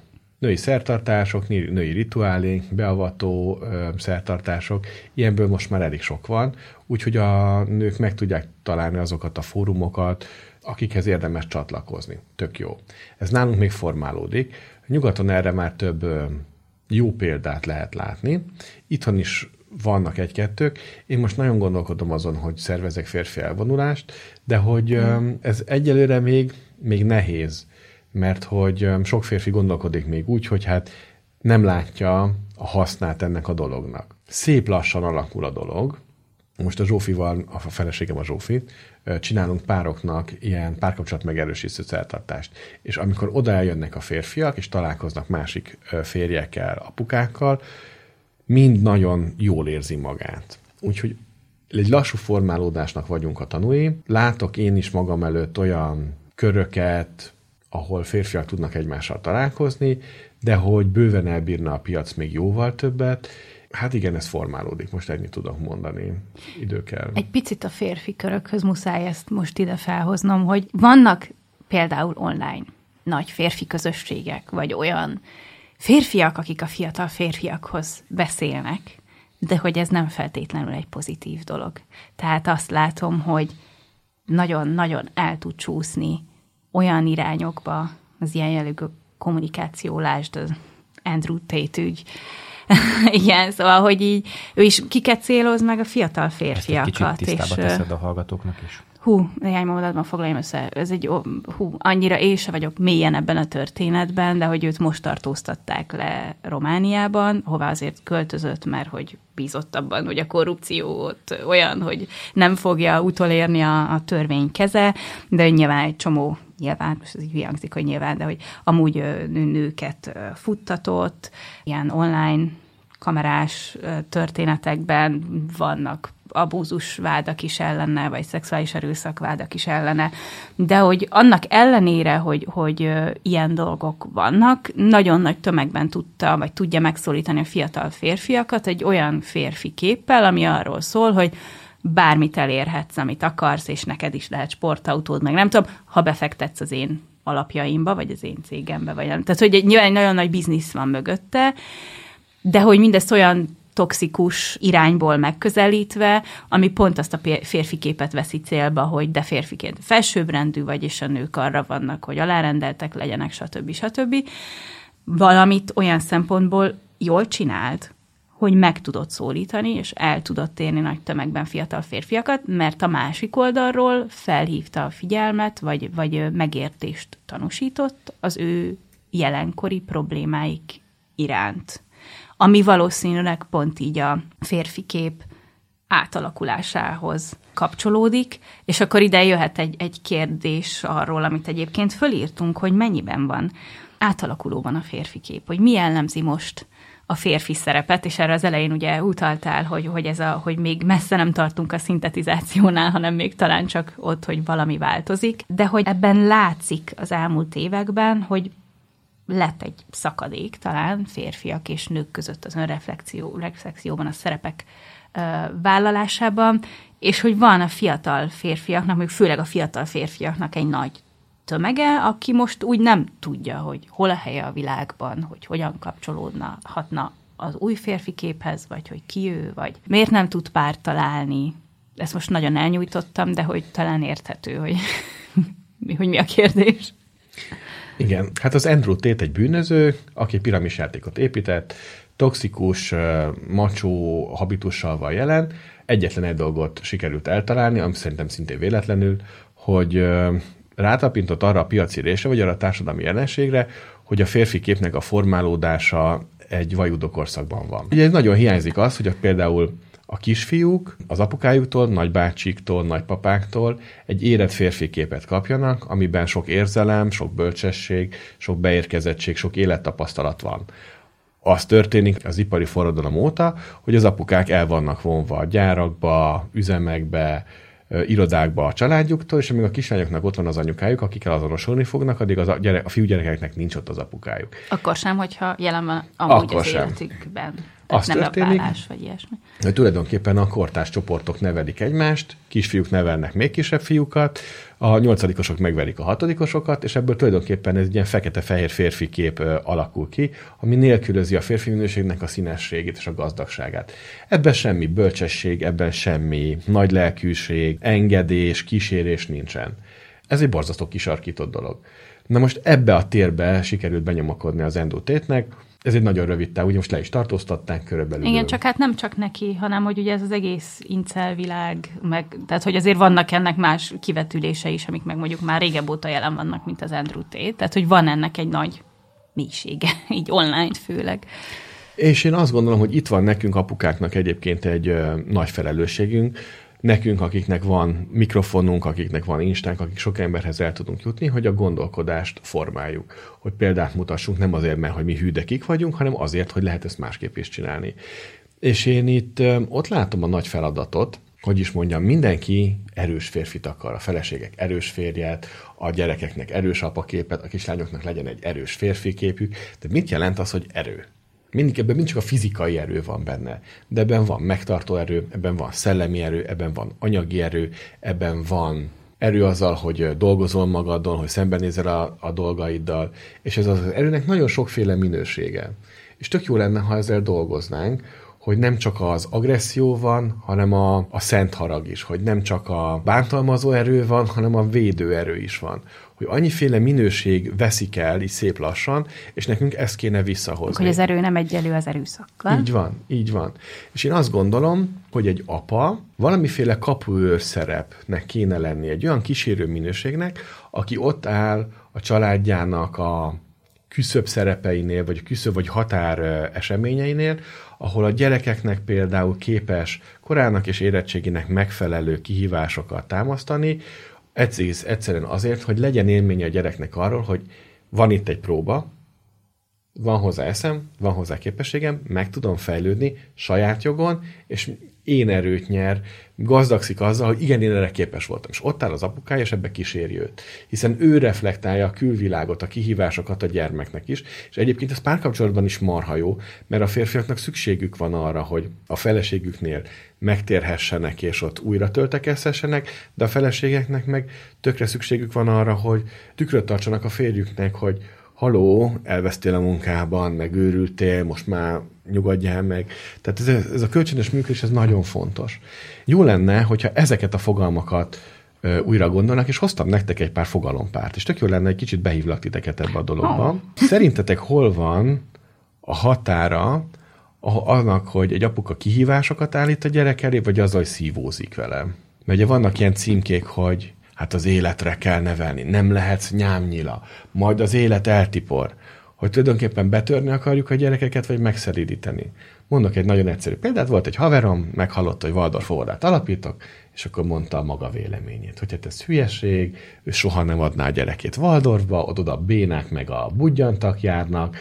Női szertartások, női rituálék, beavató szertartások, ilyenből most már elég sok van, úgyhogy a nők meg tudják találni azokat a fórumokat, akikhez érdemes csatlakozni. Tök jó. Ez nálunk még formálódik. Nyugaton erre már több jó példát lehet látni. Itthon is vannak egy-kettők. Én most nagyon gondolkodom azon, hogy szervezek férfi elvonulást, de hogy ez egyelőre még, még nehéz, mert hogy sok férfi gondolkodik még úgy, hogy hát nem látja a hasznát ennek a dolognak. Szép lassan alakul a dolog. Most a Zsófival, a feleségem a Zsófi, csinálunk pároknak ilyen párkapcsolat megerősítő szertartást. És amikor oda eljönnek a férfiak, és találkoznak másik férjekkel, apukákkal, mind nagyon jól érzi magát. Úgyhogy egy lassú formálódásnak vagyunk a tanúi. Látok én is magam előtt olyan köröket, ahol férfiak tudnak egymással találkozni, de hogy bőven elbírna a piac még jóval többet, Hát igen, ez formálódik, most ennyit tudok mondani. Idő kell. Egy picit a férfi körökhöz muszáj ezt most ide felhoznom, hogy vannak például online nagy férfi közösségek, vagy olyan férfiak, akik a fiatal férfiakhoz beszélnek, de hogy ez nem feltétlenül egy pozitív dolog. Tehát azt látom, hogy nagyon-nagyon el tud csúszni olyan irányokba az ilyen jellegű kommunikáció, lásd az Andrew Tate ügy, Igen, szóval, hogy így ő is kiket céloz meg a fiatal férfiakat. Ezt egy kicsit és, teszed a hallgatóknak is. Hú, néhány mondatban foglaljam össze. Ez egy, hú, annyira én se vagyok mélyen ebben a történetben, de hogy őt most tartóztatták le Romániában, hová azért költözött, mert hogy bízott abban, hogy a korrupció ott olyan, hogy nem fogja utolérni a, a törvény keze, de nyilván egy csomó nyilván, most ez így hangzik, hogy nyilván, de hogy amúgy nőket futtatott, ilyen online kamerás történetekben vannak abúzus vádak is ellene, vagy szexuális erőszak vádak is ellene, de hogy annak ellenére, hogy, hogy ilyen dolgok vannak, nagyon nagy tömegben tudta, vagy tudja megszólítani a fiatal férfiakat egy olyan férfi képpel, ami arról szól, hogy bármit elérhetsz, amit akarsz, és neked is lehet sportautód, meg nem tudom, ha befektetsz az én alapjaimba, vagy az én cégembe, vagy nem. Tehát, hogy nyilván egy nagyon nagy biznisz van mögötte, de hogy mindezt olyan toxikus irányból megközelítve, ami pont azt a férfi képet veszi célba, hogy de férfiként felsőbbrendű vagy, és a nők arra vannak, hogy alárendeltek legyenek, stb. stb. Valamit olyan szempontból jól csinált, hogy meg tudott szólítani, és el tudott érni nagy tömegben fiatal férfiakat, mert a másik oldalról felhívta a figyelmet, vagy, vagy megértést tanúsított az ő jelenkori problémáik iránt. Ami valószínűleg pont így a férfi kép átalakulásához kapcsolódik, és akkor ide jöhet egy, egy kérdés arról, amit egyébként fölírtunk, hogy mennyiben van átalakulóban a férfi kép, hogy mi jellemzi most a férfi szerepet, és erre az elején ugye utaltál, hogy, hogy, ez a, hogy még messze nem tartunk a szintetizációnál, hanem még talán csak ott, hogy valami változik, de hogy ebben látszik az elmúlt években, hogy lett egy szakadék talán férfiak és nők között az önreflexió, reflexióban, a szerepek ö, vállalásában, és hogy van a fiatal férfiaknak, még főleg a fiatal férfiaknak egy nagy tömege, aki most úgy nem tudja, hogy hol a helye a világban, hogy hogyan kapcsolódna, hatna az új férfi képhez, vagy hogy ki ő, vagy miért nem tud párt találni. Ezt most nagyon elnyújtottam, de hogy talán érthető, hogy, hogy mi a kérdés. Igen, hát az Andrew Tate egy bűnöző, aki piramisjátékot épített, toxikus, macsó habitussal van jelen. Egyetlen egy dolgot sikerült eltalálni, ami szerintem szintén véletlenül, hogy rátapintott arra a piaci része, vagy arra a társadalmi jelenségre, hogy a férfi képnek a formálódása egy vajudokorszakban van. Ugye ez nagyon hiányzik az, hogy például a kisfiúk az apukájuktól, nagybácsiktól, nagypapáktól egy érett férfi képet kapjanak, amiben sok érzelem, sok bölcsesség, sok beérkezettség, sok élettapasztalat van. Az történik az ipari forradalom óta, hogy az apukák el vannak vonva a gyárakba, üzemekbe, irodákba a családjuktól, és amíg a kislányoknak ott van az anyukájuk, akikkel azonosulni fognak, addig az a, gyere, a fiúgyerekeknek nincs ott az apukájuk. Akkor sem, hogyha jelen van amúgy Akkor az sem. életükben. Tehát az nem történik, vállás, vagy ilyesmi. hogy tulajdonképpen a kortárs csoportok nevelik egymást, kisfiúk nevelnek még kisebb fiúkat, a nyolcadikosok megverik a hatodikosokat, és ebből tulajdonképpen ez egy ilyen fekete-fehér férfi kép alakul ki, ami nélkülözi a férfi minőségnek a színességét és a gazdagságát. Ebben semmi bölcsesség, ebben semmi nagy lelkűség, engedés, kísérés nincsen. Ez egy borzasztó kisarkított dolog. Na most ebbe a térbe sikerült benyomakodni az endotétnek, ez egy nagyon rövid táv, ugye most le is tartóztatták körülbelül. Igen, csak hát nem csak neki, hanem hogy ugye ez az egész incel világ, meg, tehát hogy azért vannak ennek más kivetülése is, amik meg mondjuk már régebb óta jelen vannak, mint az Andrew Tate, tehát hogy van ennek egy nagy mélysége, így online főleg. És én azt gondolom, hogy itt van nekünk apukáknak egyébként egy ö, nagy felelősségünk, nekünk, akiknek van mikrofonunk, akiknek van instánk, akik sok emberhez el tudunk jutni, hogy a gondolkodást formáljuk. Hogy példát mutassunk nem azért, mert hogy mi hűdekik vagyunk, hanem azért, hogy lehet ezt másképp is csinálni. És én itt ott látom a nagy feladatot, hogy is mondjam, mindenki erős férfit akar, a feleségek erős férjet, a gyerekeknek erős apaképet, a kislányoknak legyen egy erős férfi képük. De mit jelent az, hogy erő? Mindig ebben mind csak a fizikai erő van benne, de ebben van megtartó erő, ebben van szellemi erő, ebben van anyagi erő, ebben van erő azzal, hogy dolgozol magaddal, hogy szembenézel a, a dolgaiddal, és ez az erőnek nagyon sokféle minősége. És tök jó lenne, ha ezzel dolgoznánk, hogy nem csak az agresszió van, hanem a, a szent harag is, hogy nem csak a bántalmazó erő van, hanem a védő erő is van hogy annyiféle minőség veszik el így szép lassan, és nekünk ezt kéne visszahozni. Hogy az erő nem egyelő az erőszakkal. Így van, így van. És én azt gondolom, hogy egy apa valamiféle kapuőr szerepnek kéne lenni, egy olyan kísérő minőségnek, aki ott áll a családjának a küszöbb szerepeinél, vagy küszöbb vagy határ eseményeinél, ahol a gyerekeknek például képes korának és érettséginek megfelelő kihívásokat támasztani, egész egyszerűen azért, hogy legyen élménye a gyereknek arról, hogy van itt egy próba, van hozzá eszem, van hozzá képességem, meg tudom fejlődni saját jogon, és én erőt nyer, gazdagszik azzal, hogy igen, én erre képes voltam. És ott áll az apukája, és ebbe kíséri őt. Hiszen ő reflektálja a külvilágot, a kihívásokat a gyermeknek is, és egyébként ez párkapcsolatban is marha jó, mert a férfiaknak szükségük van arra, hogy a feleségüknél megtérhessenek, és ott újra töltekezhessenek, de a feleségeknek meg tökre szükségük van arra, hogy tükröt tartsanak a férjüknek, hogy haló, elvesztél a munkában, meg őrültél, most már nyugodjál meg. Tehát ez, ez a kölcsönös működés, ez nagyon fontos. Jó lenne, hogyha ezeket a fogalmakat újra gondolnak, és hoztam nektek egy pár fogalompárt, és tök jó lenne, egy kicsit behívlak titeket ebbe a dologba. Oh. Szerintetek hol van a határa annak, hogy egy apuka kihívásokat állít a gyerek elé, vagy az, hogy szívózik vele? Mert ugye vannak ilyen címkék, hogy hát az életre kell nevelni, nem lehetsz nyámnyila, majd az élet eltipor, hogy tulajdonképpen betörni akarjuk a gyerekeket, vagy megszeridíteni. Mondok egy nagyon egyszerű példát, volt egy haverom, meghallotta, hogy Waldorf óvodát alapítok, és akkor mondta a maga véleményét, hogy hát ez hülyeség, ő soha nem adná a gyerekét Waldorfba, oda bénák meg a budjantak járnak,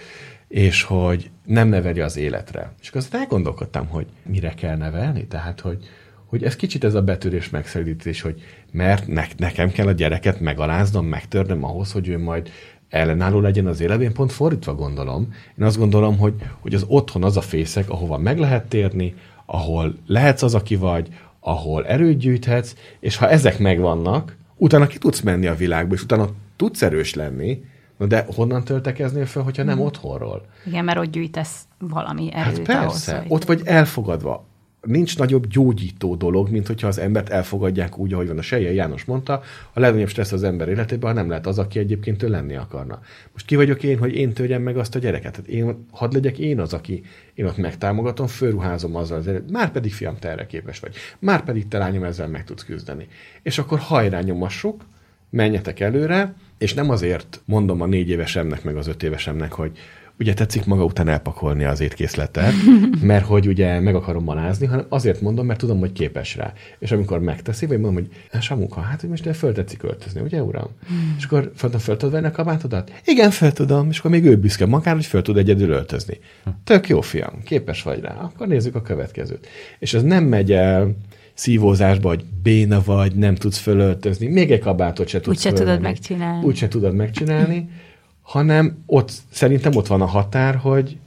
és hogy nem neveli az életre. És akkor azt elgondolkodtam, hogy mire kell nevelni, tehát, hogy, hogy ez kicsit ez a betörés megszerítés, hogy mert ne, nekem kell a gyereket megaláznom, megtörnöm ahhoz, hogy ő majd ellenálló legyen az életben, pont fordítva gondolom. Én azt gondolom, hogy, hogy az otthon az a fészek, ahova meg lehet térni, ahol lehetsz az, aki vagy, ahol erőt gyűjthetsz, és ha ezek megvannak, utána ki tudsz menni a világba, és utána tudsz erős lenni, Na de honnan töltekeznél fel, hogyha nem mm. otthonról? Igen, mert ott gyűjtesz valami erőt. Hát persze, ahhoz, ott vagy elfogadva nincs nagyobb gyógyító dolog, mint hogyha az embert elfogadják úgy, ahogy van. A Seje János mondta, a legnagyobb stressz az ember életében, ha nem lehet az, aki egyébként ő lenni akarna. Most ki vagyok én, hogy én törjem meg azt a gyereket? Hát én, hadd legyek én az, aki én ott megtámogatom, fölruházom azzal az erőt. Már pedig fiam, te erre képes vagy. Már pedig te lányom ezzel meg tudsz küzdeni. És akkor hajrá nyomassuk, menjetek előre, és nem azért mondom a négy évesemnek, meg az öt évesemnek, hogy ugye tetszik maga után elpakolni az étkészletet, mert hogy ugye meg akarom malázni, hanem azért mondom, mert tudom, hogy képes rá. És amikor megteszi, vagy mondom, hogy Samuka, hát hogy most föl tetszik öltözni, ugye uram? Hmm. És akkor föl, föl tudod venni a kabátodat? Igen, föl tudom, és akkor még ő büszke magára, hogy föl tud egyedül öltözni. Tök jó, fiam, képes vagy rá. Akkor nézzük a következőt. És ez nem megy el szívózásba, hogy béna vagy, nem tudsz fölöltözni, még egy kabátot se tudsz Úgy se tudod megcsinálni. Úgy se tudod megcsinálni hanem ott szerintem ott van a határ, hogy,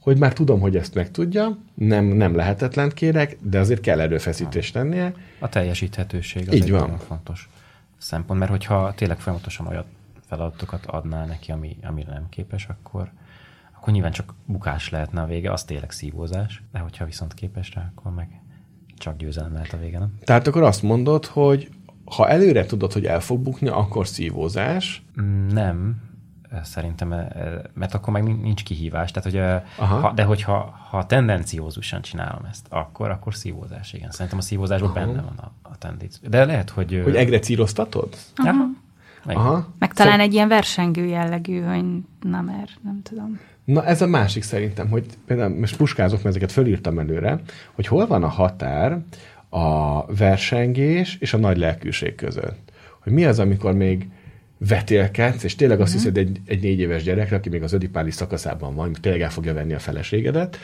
hogy már tudom, hogy ezt megtudja, nem, nem lehetetlen kérek, de azért kell erőfeszítést tennie. A teljesíthetőség az Így egy van. nagyon fontos szempont, mert hogyha tényleg folyamatosan olyan feladatokat adnál neki, ami, amire nem képes, akkor, akkor nyilván csak bukás lehetne a vége, az tényleg szívózás, de hogyha viszont képes rá, akkor meg csak győzelem lehet a vége, nem? Tehát akkor azt mondod, hogy ha előre tudod, hogy el fog bukni, akkor szívózás? Mm, nem, szerintem, mert akkor meg nincs kihívás. Tehát, hogy, ha, de hogyha ha tendenciózusan csinálom ezt, akkor, akkor szívózás, igen. Szerintem a szívózásban Aha. benne van a, a tendenció. De lehet, hogy... Hogy egre círoztatod? Aha. Meg, Aha. meg talán Szer- egy ilyen versengő jellegű, hogy na mert nem tudom. Na ez a másik szerintem, hogy például most puskázok, mert ezeket fölírtam előre, hogy hol van a határ a versengés és a nagy lelkűség között. Hogy mi az, amikor még vetélkedsz, és tényleg azt uh-huh. hiszed egy, egy négy éves gyerekre, aki még az ödipáli szakaszában van, tényleg el fogja venni a feleségedet,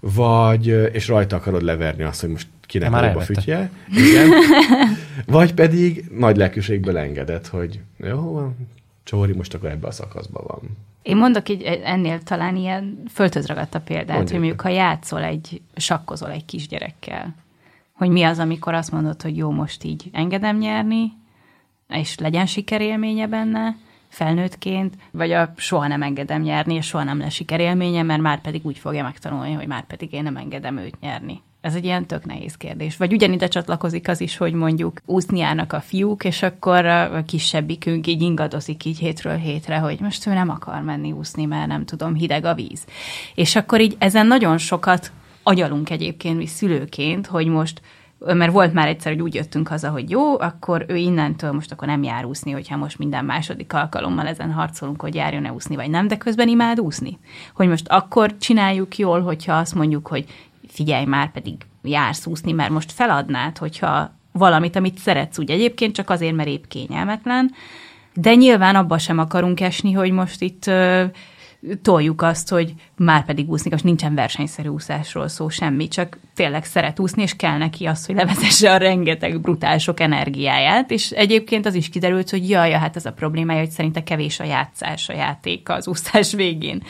vagy, és rajta akarod leverni azt, hogy most kinek jobb a fütye. Igen. vagy pedig nagy lelkűségből engedett, hogy jó, Csóri most akkor ebbe a szakaszban van. Én mondok így ennél talán ilyen földhöz ragadt a példát, Mondjuk. hogy mondjuk ha játszol egy, sakkozol egy kisgyerekkel, hogy mi az, amikor azt mondod, hogy jó, most így engedem nyerni, és legyen sikerélménye benne, felnőttként, vagy a soha nem engedem nyerni, és soha nem lesz sikerélménye, mert már pedig úgy fogja megtanulni, hogy már pedig én nem engedem őt nyerni. Ez egy ilyen tök nehéz kérdés. Vagy ugyanide csatlakozik az is, hogy mondjuk úszni járnak a fiúk, és akkor a kisebbikünk így ingadozik így hétről hétre, hogy most ő nem akar menni úszni, mert nem tudom, hideg a víz. És akkor így ezen nagyon sokat agyalunk egyébként mi szülőként, hogy most mert volt már egyszer, hogy úgy jöttünk haza, hogy jó, akkor ő innentől most akkor nem jár úszni, hogyha most minden második alkalommal ezen harcolunk, hogy járjon-e úszni, vagy nem, de közben imád úszni. Hogy most akkor csináljuk jól, hogyha azt mondjuk, hogy figyelj már, pedig jársz úszni, mert most feladnád, hogyha valamit, amit szeretsz úgy egyébként, csak azért, mert épp kényelmetlen, de nyilván abba sem akarunk esni, hogy most itt toljuk azt, hogy már pedig úszni, most nincsen versenyszerű úszásról szó semmi, csak tényleg szeret úszni, és kell neki az, hogy levezesse a rengeteg brutál sok energiáját, és egyébként az is kiderült, hogy jaj, hát ez a problémája, hogy szerinte kevés a játszás, a játék az úszás végén.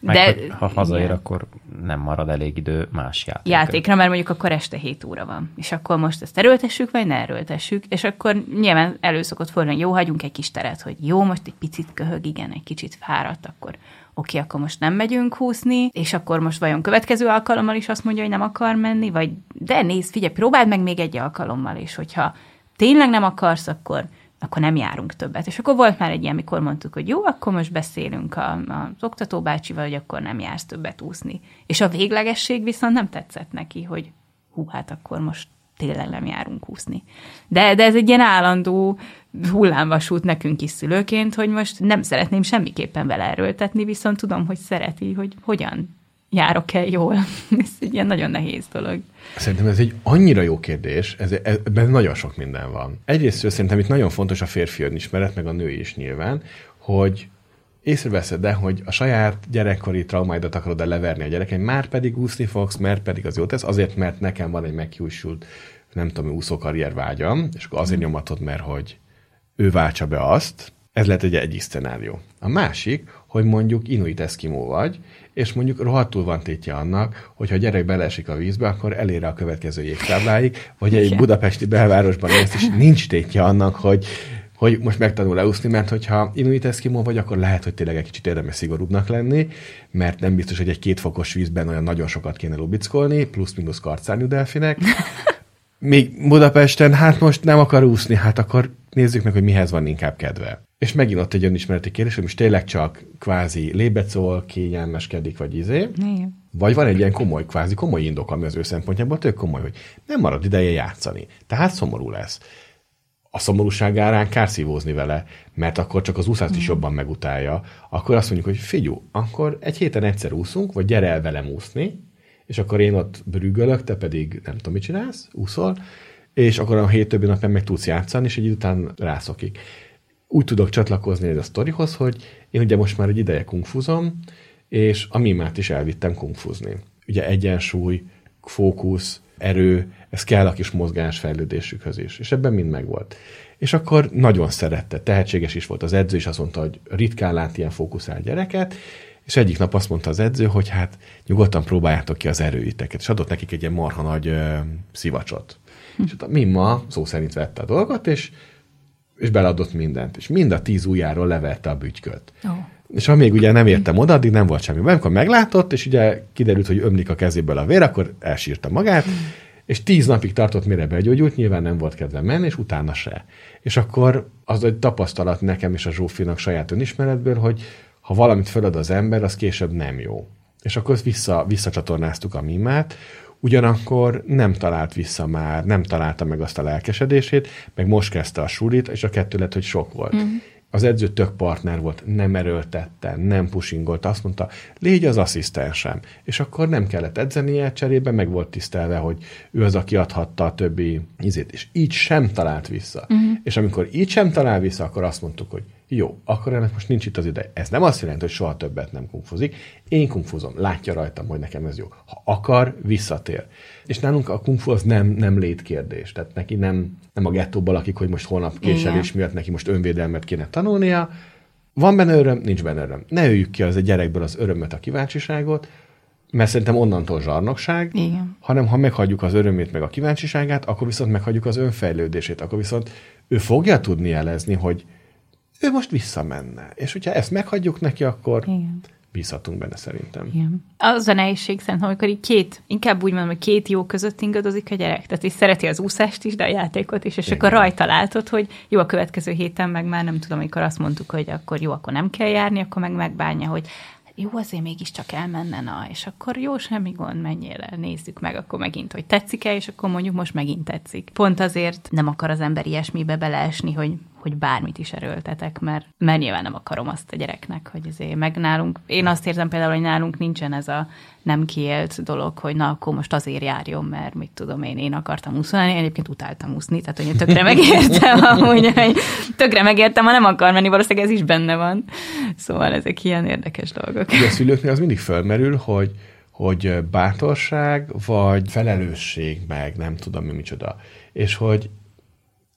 Meg, De, hogy ha hazaér, igen. akkor nem marad elég idő más játékra. Játékra, mert mondjuk akkor este 7 óra van. És akkor most ezt erőltessük, vagy ne erőltessük. És akkor nyilván előszokott fordulni, jó, hagyunk egy kis teret, hogy jó, most egy picit köhög, igen, egy kicsit fáradt, akkor oké, akkor most nem megyünk húszni, és akkor most vajon következő alkalommal is azt mondja, hogy nem akar menni, vagy de nézd, figyelj, próbáld meg még egy alkalommal, és hogyha tényleg nem akarsz, akkor akkor nem járunk többet. És akkor volt már egy ilyen, amikor mondtuk, hogy jó, akkor most beszélünk a, az oktatóbácsival, hogy akkor nem jársz többet úszni. És a véglegesség viszont nem tetszett neki, hogy hú, hát akkor most tényleg nem járunk úszni. De, de ez egy ilyen állandó hullámvasút nekünk is szülőként, hogy most nem szeretném semmiképpen vele erőltetni, viszont tudom, hogy szereti, hogy hogyan járok el jól. ez egy ilyen nagyon nehéz dolog. Szerintem ez egy annyira jó kérdés, ez, ebben nagyon sok minden van. Egyrészt szerintem itt nagyon fontos a férfi önismeret, meg a nő is nyilván, hogy észreveszed de hogy a saját gyerekkori traumáidat akarod el leverni a gyerekeim, már pedig úszni fogsz, mert pedig az jó tesz, azért, mert nekem van egy meghiúsult, nem tudom, úszókarrier vágyam, és akkor azért nyomatod, mert hogy ő váltsa be azt, Ez lehet egy egyik szenárió. A másik, hogy mondjuk inuit eszkimó vagy, és mondjuk rohadtul van tétje annak, hogy ha gyerek beleesik a vízbe, akkor elér a következő jégtábláig, vagy egy Igen. budapesti belvárosban élsz, és nincs tétje annak, hogy hogy most megtanul leúszni, mert hogyha inuit eszkimó vagy, akkor lehet, hogy tényleg egy kicsit érdemes szigorúbbnak lenni, mert nem biztos, hogy egy kétfokos vízben olyan nagyon sokat kéne lubickolni, plusz-minusz karcárnyú delfinek. Még Budapesten, hát most nem akar úszni, hát akkor nézzük meg, hogy mihez van inkább kedve. És megint ott egy önismereti kérdés, hogy most tényleg csak kvázi lébecol, kényelmeskedik, vagy izé, Igen. vagy van egy ilyen komoly, kvázi komoly indok, ami az ő szempontjából tök komoly, hogy nem marad ideje játszani. Tehát szomorú lesz. A szomorúság árán kár szívózni vele, mert akkor csak az úszást is jobban megutálja. Akkor azt mondjuk, hogy figyú, akkor egy héten egyszer úszunk, vagy gyere el velem úszni, és akkor én ott brügölök, te pedig nem tudom, mit csinálsz, úszol, és akkor a hét többi napján meg tudsz játszani, és egy után rászokik. Úgy tudok csatlakozni ez a sztorihoz, hogy én ugye most már egy ideje kungfuzom, és a mimát is elvittem kungfuzni. Ugye egyensúly, fókusz, erő, ez kell a kis mozgásfejlődésükhöz is, és ebben mind megvolt. És akkor nagyon szerette, tehetséges is volt az edző, és azt mondta, hogy ritkán lát ilyen fókuszált gyereket, és egyik nap azt mondta az edző, hogy hát nyugodtan próbáljátok ki az erőiteket, és adott nekik egy ilyen marha nagy ö, szivacsot. És ott a Mimma szó szerint vette a dolgot, és, és beleadott mindent, és mind a tíz ujjáról leverte a bütyköt. Ó. És amíg ugye nem értem oda, addig nem volt semmi. Amikor meglátott, és ugye kiderült, hogy ömlik a kezéből a vér, akkor elsírta magát, és tíz napig tartott, mire begyógyult, nyilván nem volt kedve menni, és utána se. És akkor az egy tapasztalat nekem és a Zsófinak saját önismeretből, hogy ha valamit fölad az ember, az később nem jó. És akkor vissza, visszacsatornáztuk a mimát, ugyanakkor nem talált vissza már, nem találta meg azt a lelkesedését, meg most kezdte a sulit, és a kettő lett, hogy sok volt. Mm. Az edző tök partner volt, nem erőltette, nem pushingolt, azt mondta, légy az asszisztensem. És akkor nem kellett edzenie, cserébe meg volt tisztelve, hogy ő az, aki adhatta a többi izét. És így sem talált vissza. Uh-huh. És amikor így sem talál vissza, akkor azt mondtuk, hogy jó, akkor ennek most nincs itt az ideje. Ez nem azt jelenti, hogy soha többet nem kungfuzik. Én kungfuzom, látja rajtam, hogy nekem ez jó. Ha akar, visszatér. És nálunk a kungfu az nem, nem létkérdés. Tehát neki nem, nem a gettóban lakik, hogy most holnap késelés miatt neki most önvédelmet kéne tanulnia. Van benne öröm, nincs benne öröm. Ne öljük ki az egy gyerekből az örömet, a kíváncsiságot, mert szerintem onnantól zsarnokság, Igen. hanem ha meghagyjuk az örömét, meg a kíváncsiságát, akkor viszont meghagyjuk az önfejlődését, akkor viszont ő fogja tudni jelezni, hogy ő most visszamenne. És hogyha ezt meghagyjuk neki, akkor Igen. bízhatunk benne szerintem. Igen. Az a nehézség szerintem, amikor így két, inkább úgy mondom, hogy két jó között ingadozik a gyerek. Tehát így szereti az úszást is, de a játékot is, és Igen. akkor rajta látod, hogy jó, a következő héten meg már nem tudom, amikor azt mondtuk, hogy akkor jó, akkor nem kell járni, akkor meg megbánja, hogy jó, azért mégiscsak elmenne, na, és akkor jó, semmi gond, menjél el, nézzük meg, akkor megint, hogy tetszik-e, és akkor mondjuk most megint tetszik. Pont azért nem akar az ember ilyesmibe beleesni, hogy hogy bármit is erőltetek, mert, mert nyilván nem akarom azt a gyereknek, hogy azért meg nálunk, én azt érzem például, hogy nálunk nincsen ez a nem kiélt dolog, hogy na, akkor most azért járjon, mert mit tudom én, én akartam úszani, én egyébként utáltam úszni, tehát hogy én tökre megértem, amúgy, hogy tökre megértem, ha nem akar menni, valószínűleg ez is benne van. Szóval ezek ilyen érdekes dolgok. Ugye a szülőknél az mindig fölmerül, hogy, hogy bátorság, vagy felelősség, meg nem tudom mi micsoda. És hogy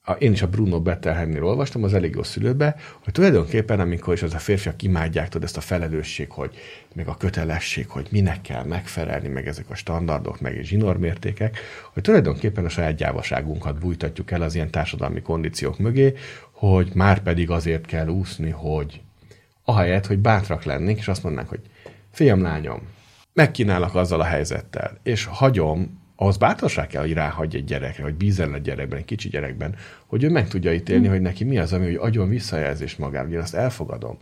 a, én is a Bruno Bettelheimnél olvastam, az elég jó szülőbe, hogy tulajdonképpen, amikor is az a férfiak imádják tudod, ezt a felelősség, hogy meg a kötelesség, hogy minek kell megfelelni, meg ezek a standardok, meg a zsinórmértékek, hogy tulajdonképpen a saját gyávaságunkat bújtatjuk el az ilyen társadalmi kondíciók mögé, hogy már pedig azért kell úszni, hogy ahelyett, hogy bátrak lennénk, és azt mondanánk, hogy fiam, lányom, megkínálok azzal a helyzettel, és hagyom, ahhoz bátorság kell, hogy ráhagyj egy gyerekre, hogy bízzen egy gyerekben, egy kicsi gyerekben, hogy ő meg tudja ítélni, mm. hogy neki mi az, ami hogy adjon visszajelzést magára, én azt elfogadom.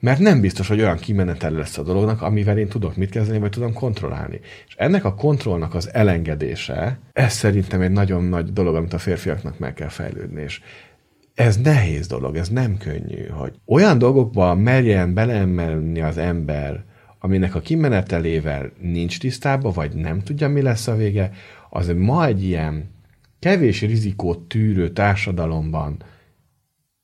Mert nem biztos, hogy olyan kimenetel lesz a dolognak, amivel én tudok mit kezdeni, vagy tudom kontrollálni. És ennek a kontrollnak az elengedése, ez szerintem egy nagyon nagy dolog, amit a férfiaknak meg kell fejlődni. És ez nehéz dolog, ez nem könnyű, hogy olyan dolgokba merjen beleemelni az ember, aminek a kimenetelével nincs tisztában, vagy nem tudja, mi lesz a vége, az ma egy ilyen kevés rizikót tűrő társadalomban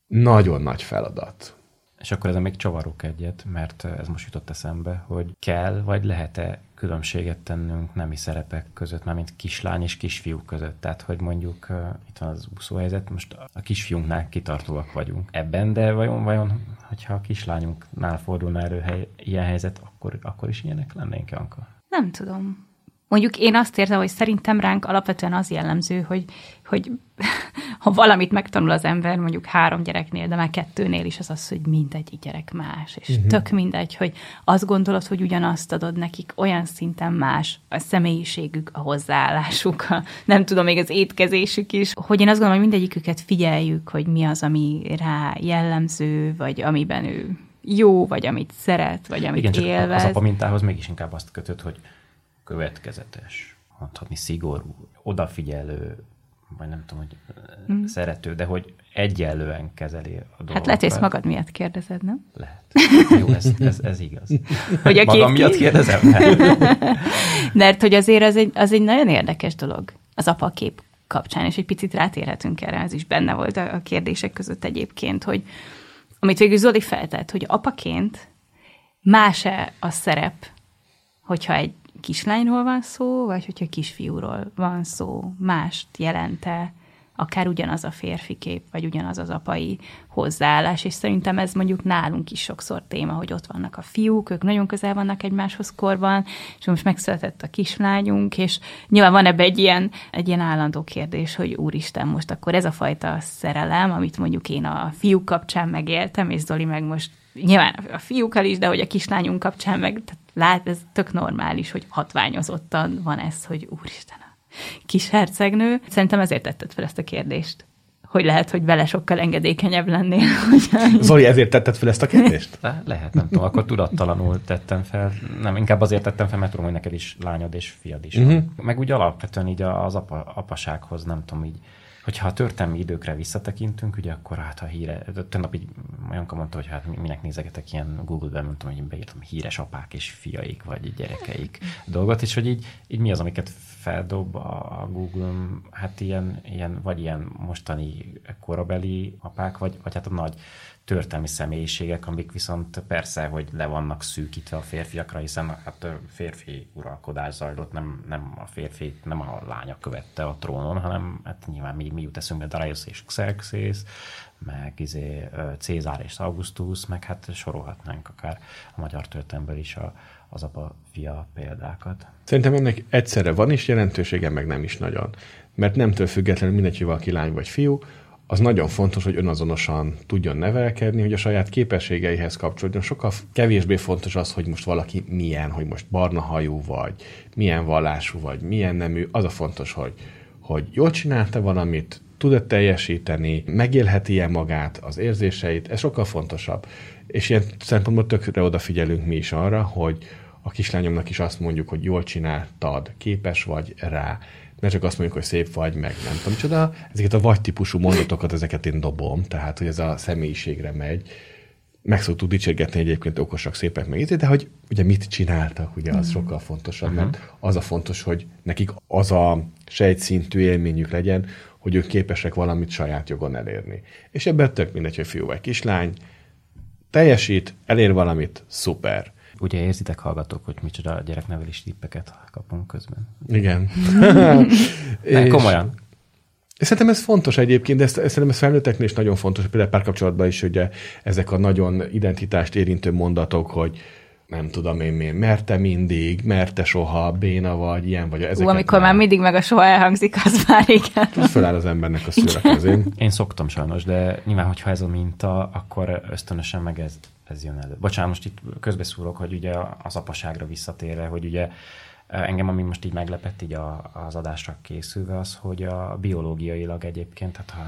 nagyon nagy feladat. És akkor ezen még csavarok egyet, mert ez most jutott eszembe, hogy kell, vagy lehet-e különbséget tennünk nemi szerepek között, mármint kislány és kisfiú között. Tehát, hogy mondjuk uh, itt van az úszóhelyzet, most a kisfiúnknál kitartóak vagyunk ebben, de vajon, vajon hogyha a kislányunknál fordulna elő hely, ilyen helyzet, akkor, akkor is ilyenek lennénk, Janka? Nem tudom. Mondjuk én azt értem, hogy szerintem ránk alapvetően az jellemző, hogy, hogy ha valamit megtanul az ember, mondjuk három gyereknél, de már kettőnél is az az, hogy mindegy gyerek más, és uh-huh. tök mindegy, hogy azt gondolod, hogy ugyanazt adod nekik, olyan szinten más a személyiségük, a hozzáállásuk, a, nem tudom, még az étkezésük is, hogy én azt gondolom, hogy mindegyiküket figyeljük, hogy mi az, ami rá jellemző, vagy amiben ő jó, vagy amit szeret, vagy amit Igen, élvez. az apa mintához mégis inkább azt kötött, hogy következetes, mondhatni szigorú, odafigyelő, vagy nem tudom, hogy mm. szerető, de hogy egyenlően kezeli a dolgokat. Hát lehet, hogy ezt magad miatt kérdezed, nem? Lehet. Jó, ez, ez, ez igaz. Hogy a Magam miatt kérdezem? Mert hogy azért az egy, az egy nagyon érdekes dolog az apa kép kapcsán, és egy picit rátérhetünk erre, ez is benne volt a kérdések között egyébként, hogy amit végül Zoli feltett, hogy apaként más-e a szerep, hogyha egy kislányról van szó, vagy hogyha kisfiúról van szó, mást jelente akár ugyanaz a férfi kép, vagy ugyanaz az apai hozzáállás, és szerintem ez mondjuk nálunk is sokszor téma, hogy ott vannak a fiúk, ők nagyon közel vannak egymáshoz korban, és most megszületett a kislányunk, és nyilván van ebbe egy ilyen, egy ilyen állandó kérdés, hogy úristen, most akkor ez a fajta szerelem, amit mondjuk én a fiúk kapcsán megéltem, és Zoli meg most nyilván a fiúkkal is, de hogy a kislányunk kapcsán meg, tehát lát, ez tök normális, hogy hatványozottan van ez, hogy úristen, a kis hercegnő. Szerintem ezért tetted fel ezt a kérdést hogy lehet, hogy vele sokkal engedékenyebb lennél. Hogy... Zoli, ezért tetted fel ezt a kérdést? Le, lehet, nem tudom, akkor tudattalanul tettem fel. Nem, inkább azért tettem fel, mert tudom, hogy neked is lányod és fiad is uh-huh. Meg úgy alapvetően így az apa, apasághoz, nem tudom, így hogyha a történelmi időkre visszatekintünk, ugye akkor hát a híre, nap így Janka mondta, hogy hát minek nézegetek ilyen Google-ben, mondtam, hogy én beírtam híres apák és fiaik, vagy gyerekeik dolgot, és hogy így, így mi az, amiket feldob a Google, hát ilyen, ilyen vagy ilyen mostani korabeli apák, vagy, vagy hát a nagy történelmi személyiségek, amik viszont persze, hogy le vannak szűkítve a férfiakra, hiszen hát férfi uralkodás zajlott, nem, nem a férfi, nem a lánya követte a trónon, hanem hát nyilván mi, mi jut eszünkbe Darius és Xerxes, meg izé, Cézár és Augustus, meg hát sorolhatnánk akár a magyar történelmből is a, az apa-fia példákat. Szerintem ennek egyszerre van is jelentősége, meg nem is nagyon. Mert nemtől függetlenül mindegy, hogy valaki lány vagy fiú, az nagyon fontos, hogy önazonosan tudjon nevelkedni, hogy a saját képességeihez kapcsolódjon. Sokkal kevésbé fontos az, hogy most valaki milyen, hogy most barna hajú vagy, milyen vallású vagy, milyen nemű. Az a fontos, hogy, hogy jól csinálta valamit, tud teljesíteni, megélheti ilyen magát, az érzéseit, ez sokkal fontosabb. És ilyen szempontból tökre odafigyelünk mi is arra, hogy a kislányomnak is azt mondjuk, hogy jól csináltad, képes vagy rá ne csak azt mondjuk, hogy szép vagy, meg nem tudom csoda. Ezeket a vagy típusú mondatokat, ezeket én dobom, tehát hogy ez a személyiségre megy. Meg szoktuk dicsérgetni egyébként okosak, szépek meg de hogy ugye mit csináltak, ugye az mm. sokkal fontosabb, mert uh-huh. az a fontos, hogy nekik az a sejtszintű élményük legyen, hogy ők képesek valamit saját jogon elérni. És ebben tök mindegy, hogy fiú vagy kislány, teljesít, elér valamit, szuper Ugye érzitek, hallgatók, hogy micsoda a gyereknevelés tippeket kapunk közben. Igen. De komolyan. És szerintem ez fontos egyébként, de ezt, szerintem ez felnőtteknél is nagyon fontos, például párkapcsolatban is, ugye ezek a nagyon identitást érintő mondatok, hogy nem tudom én miért, merte mindig, merte soha, béna vagy, ilyen vagy. Ezeket Ú, amikor már... már mindig meg a soha elhangzik, az már igen. Föláll az embernek a szőre kezén. Én szoktam sajnos, de nyilván, hogyha ez a minta, akkor ösztönösen meg ez ez jön elő. Bocsánat, most itt közbeszúrok, hogy ugye az apaságra visszatérve, hogy ugye Engem, ami most így meglepett így a, az adásra készülve, az, hogy a biológiailag egyébként, hát ha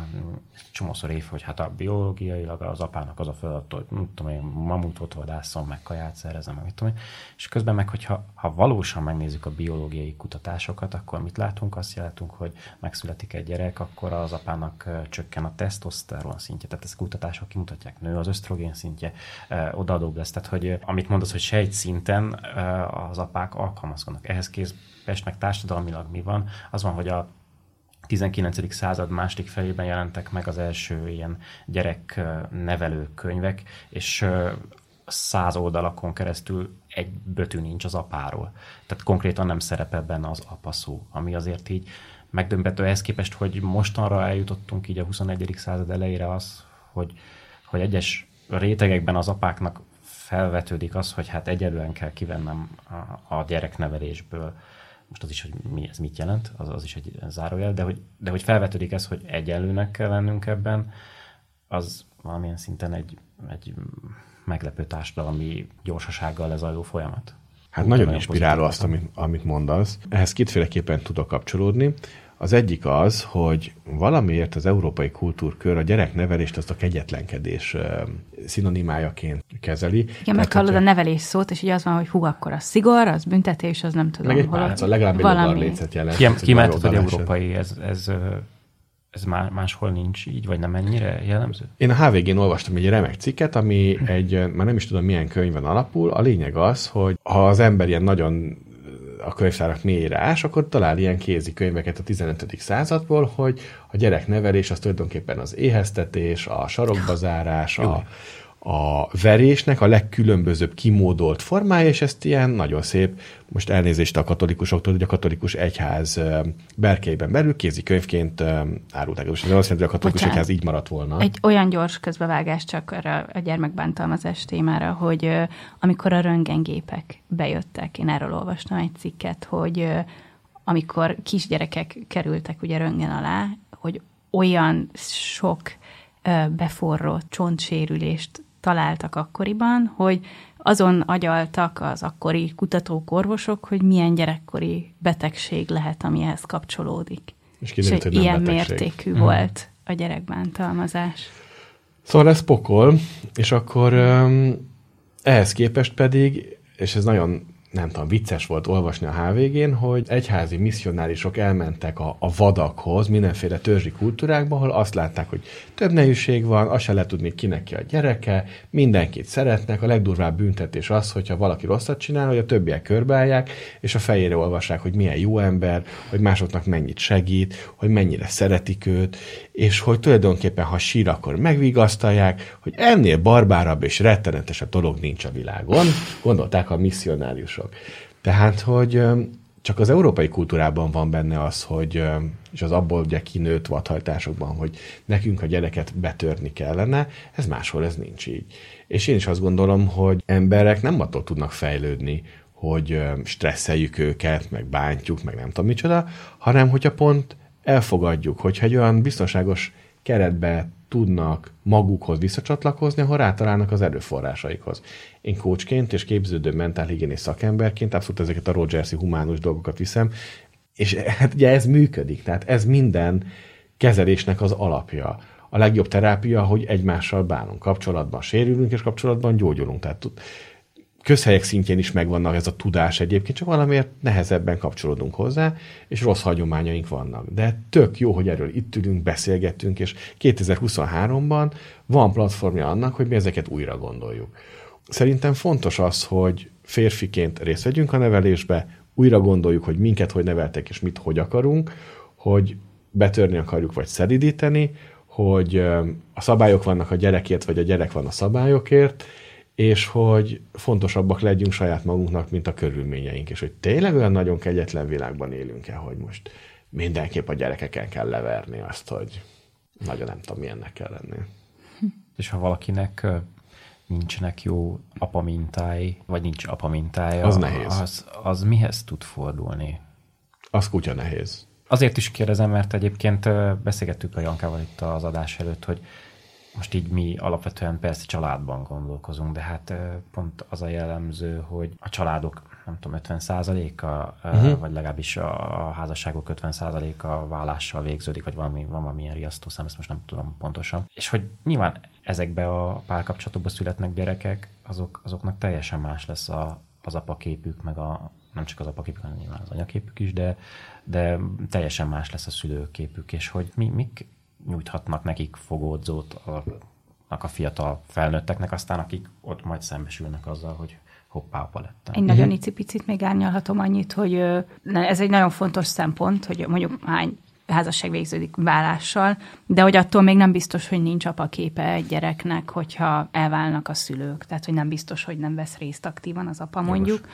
csomószor év, hogy hát a biológiailag az apának az a feladat, hogy nem tudom én, mamutot vadászom, meg kaját szerezem, meg tudom én. És közben meg, hogyha ha valósan megnézzük a biológiai kutatásokat, akkor mit látunk? Azt látunk, hogy megszületik egy gyerek, akkor az apának csökken a tesztoszteron szintje, tehát ezt kutatások kimutatják, nő az ösztrogén szintje, odaadóbb lesz. Tehát, hogy amit mondasz, hogy sejt szinten az apák alkalmazkodnak ehhez képest meg társadalmilag mi van, az van, hogy a 19. század második felében jelentek meg az első ilyen gyereknevelő könyvek, és száz oldalakon keresztül egy bötű nincs az apáról. Tehát konkrétan nem szerepel benne az apa szó, ami azért így megdömbető ehhez képest, hogy mostanra eljutottunk így a 21. század elejére az, hogy, hogy egyes rétegekben az apáknak felvetődik az, hogy hát egyedülen kell kivennem a, a gyereknevelésből. Most az is, hogy mi, ez mit jelent, az, az is egy zárójel, de hogy, de hogy felvetődik ez, hogy egyenlőnek kell lennünk ebben, az valamilyen szinten egy, egy meglepő társadalmi gyorsasággal lezajló folyamat. Hát Úgy nagyon inspiráló azt, amit, amit mondasz. Ehhez kétféleképpen tudok kapcsolódni. Az egyik az, hogy valamiért az európai kultúrkör a gyereknevelést azt a kegyetlenkedés szinonimájaként kezeli. Igen, meghallod a nevelés szót, és így az van, hogy hú, akkor a szigor, az büntetés, az nem tudom. Meg egy pálca, legalább egy valami... jelent. Ki, kiemelt, hogy európai, ez, ez, ez máshol nincs így, vagy nem ennyire jellemző? Én a HVG-n olvastam egy remek cikket, ami egy, már nem is tudom milyen könyvben alapul. A lényeg az, hogy ha az ember ilyen nagyon a könyvtárak mélyére ás, akkor talál ilyen kézikönyveket a 15. századból, hogy a gyereknevelés az tulajdonképpen az éheztetés, a sarokbazárás, a, a verésnek a legkülönbözőbb kimódolt formája, és ezt ilyen nagyon szép, most elnézést a katolikusoktól, hogy a katolikus egyház berkeiben belül kézikönyvként árulták. Most nem azt jelenti, hogy a katolikus Bocsánat, egyház így maradt volna. Egy olyan gyors közbevágás csak arra a gyermekbántalmazás témára, hogy amikor a röntgengépek bejöttek, én erről olvastam egy cikket, hogy amikor kisgyerekek kerültek ugye röntgen alá, hogy olyan sok beforrott csontsérülést találtak akkoriban, hogy azon agyaltak az akkori kutatók, orvosok, hogy milyen gyerekkori betegség lehet, amihez kapcsolódik. És, kiderült, és ilyen betegség. mértékű hmm. volt a gyerekbántalmazás. Szóval ez pokol, és akkor um, ehhez képest pedig, és ez nagyon nem tudom, vicces volt olvasni a HVG-n, hogy egyházi misszionárisok elmentek a, a vadakhoz, mindenféle törzsi kultúrákba, ahol azt látták, hogy több nejűség van, azt se lehet tudni, kinek ki a gyereke, mindenkit szeretnek, a legdurvább büntetés az, hogyha valaki rosszat csinál, hogy a többiek körbeállják, és a fejére olvassák, hogy milyen jó ember, hogy másoknak mennyit segít, hogy mennyire szeretik őt, és hogy tulajdonképpen, ha sír, akkor megvigasztalják, hogy ennél barbárabb és rettenetesebb dolog nincs a világon, gondolták a misszionáriusok. Tehát, hogy csak az európai kultúrában van benne az, hogy, és az abból ugye kinőtt vadhajtásokban, hogy nekünk a gyereket betörni kellene, ez máshol ez nincs így. És én is azt gondolom, hogy emberek nem attól tudnak fejlődni, hogy stresszeljük őket, meg bántjuk, meg nem tudom micsoda, hanem hogyha pont elfogadjuk, hogyha egy olyan biztonságos keretbe tudnak magukhoz visszacsatlakozni, ahol rátalálnak az erőforrásaikhoz. Én coachként és képződő mentálhigiénés szakemberként abszolút ezeket a Rogersi humánus dolgokat viszem, és hát ugye ez működik, tehát ez minden kezelésnek az alapja. A legjobb terápia, hogy egymással bánunk, kapcsolatban sérülünk, és kapcsolatban gyógyulunk. Tehát közhelyek szintjén is megvannak ez a tudás egyébként, csak valamiért nehezebben kapcsolódunk hozzá, és rossz hagyományaink vannak. De tök jó, hogy erről itt ülünk, beszélgetünk, és 2023-ban van platformja annak, hogy mi ezeket újra gondoljuk. Szerintem fontos az, hogy férfiként részt vegyünk a nevelésbe, újra gondoljuk, hogy minket hogy neveltek, és mit hogy akarunk, hogy betörni akarjuk, vagy szelidíteni, hogy a szabályok vannak a gyerekért, vagy a gyerek van a szabályokért, és hogy fontosabbak legyünk saját magunknak, mint a körülményeink, és hogy tényleg olyan nagyon kegyetlen világban élünk-e, hogy most mindenképp a gyerekeken kell leverni azt, hogy nagyon nem tudom, milyennek kell lenni. És ha valakinek nincsenek jó apamintái, vagy nincs apamintája, az nehéz. Az, az mihez tud fordulni? Az kutya nehéz. Azért is kérdezem, mert egyébként beszélgettük a Jankával itt az adás előtt, hogy most így mi alapvetően persze családban gondolkozunk, de hát pont az a jellemző, hogy a családok, nem tudom, 50%-a, uh-huh. vagy legalábbis a házasságok 50%-a vállással végződik, vagy valami, van valamilyen riasztószám, ezt most nem tudom pontosan. És hogy nyilván ezekbe a párkapcsolatokba születnek gyerekek, azok, azoknak teljesen más lesz a, az apaképük, meg a, nem csak az apaképük, hanem nyilván az anyaképük is, de, de teljesen más lesz a szülőképük, és hogy mi, mik nyújthatnak nekik fogódzót a, a fiatal felnőtteknek, aztán akik ott majd szembesülnek azzal, hogy hoppá, apa lettem. Nagyon mhm. icipicit még árnyalhatom annyit, hogy ez egy nagyon fontos szempont, hogy mondjuk hány házasság végződik vállással, de hogy attól még nem biztos, hogy nincs apaképe egy gyereknek, hogyha elválnak a szülők. Tehát, hogy nem biztos, hogy nem vesz részt aktívan az apa mondjuk.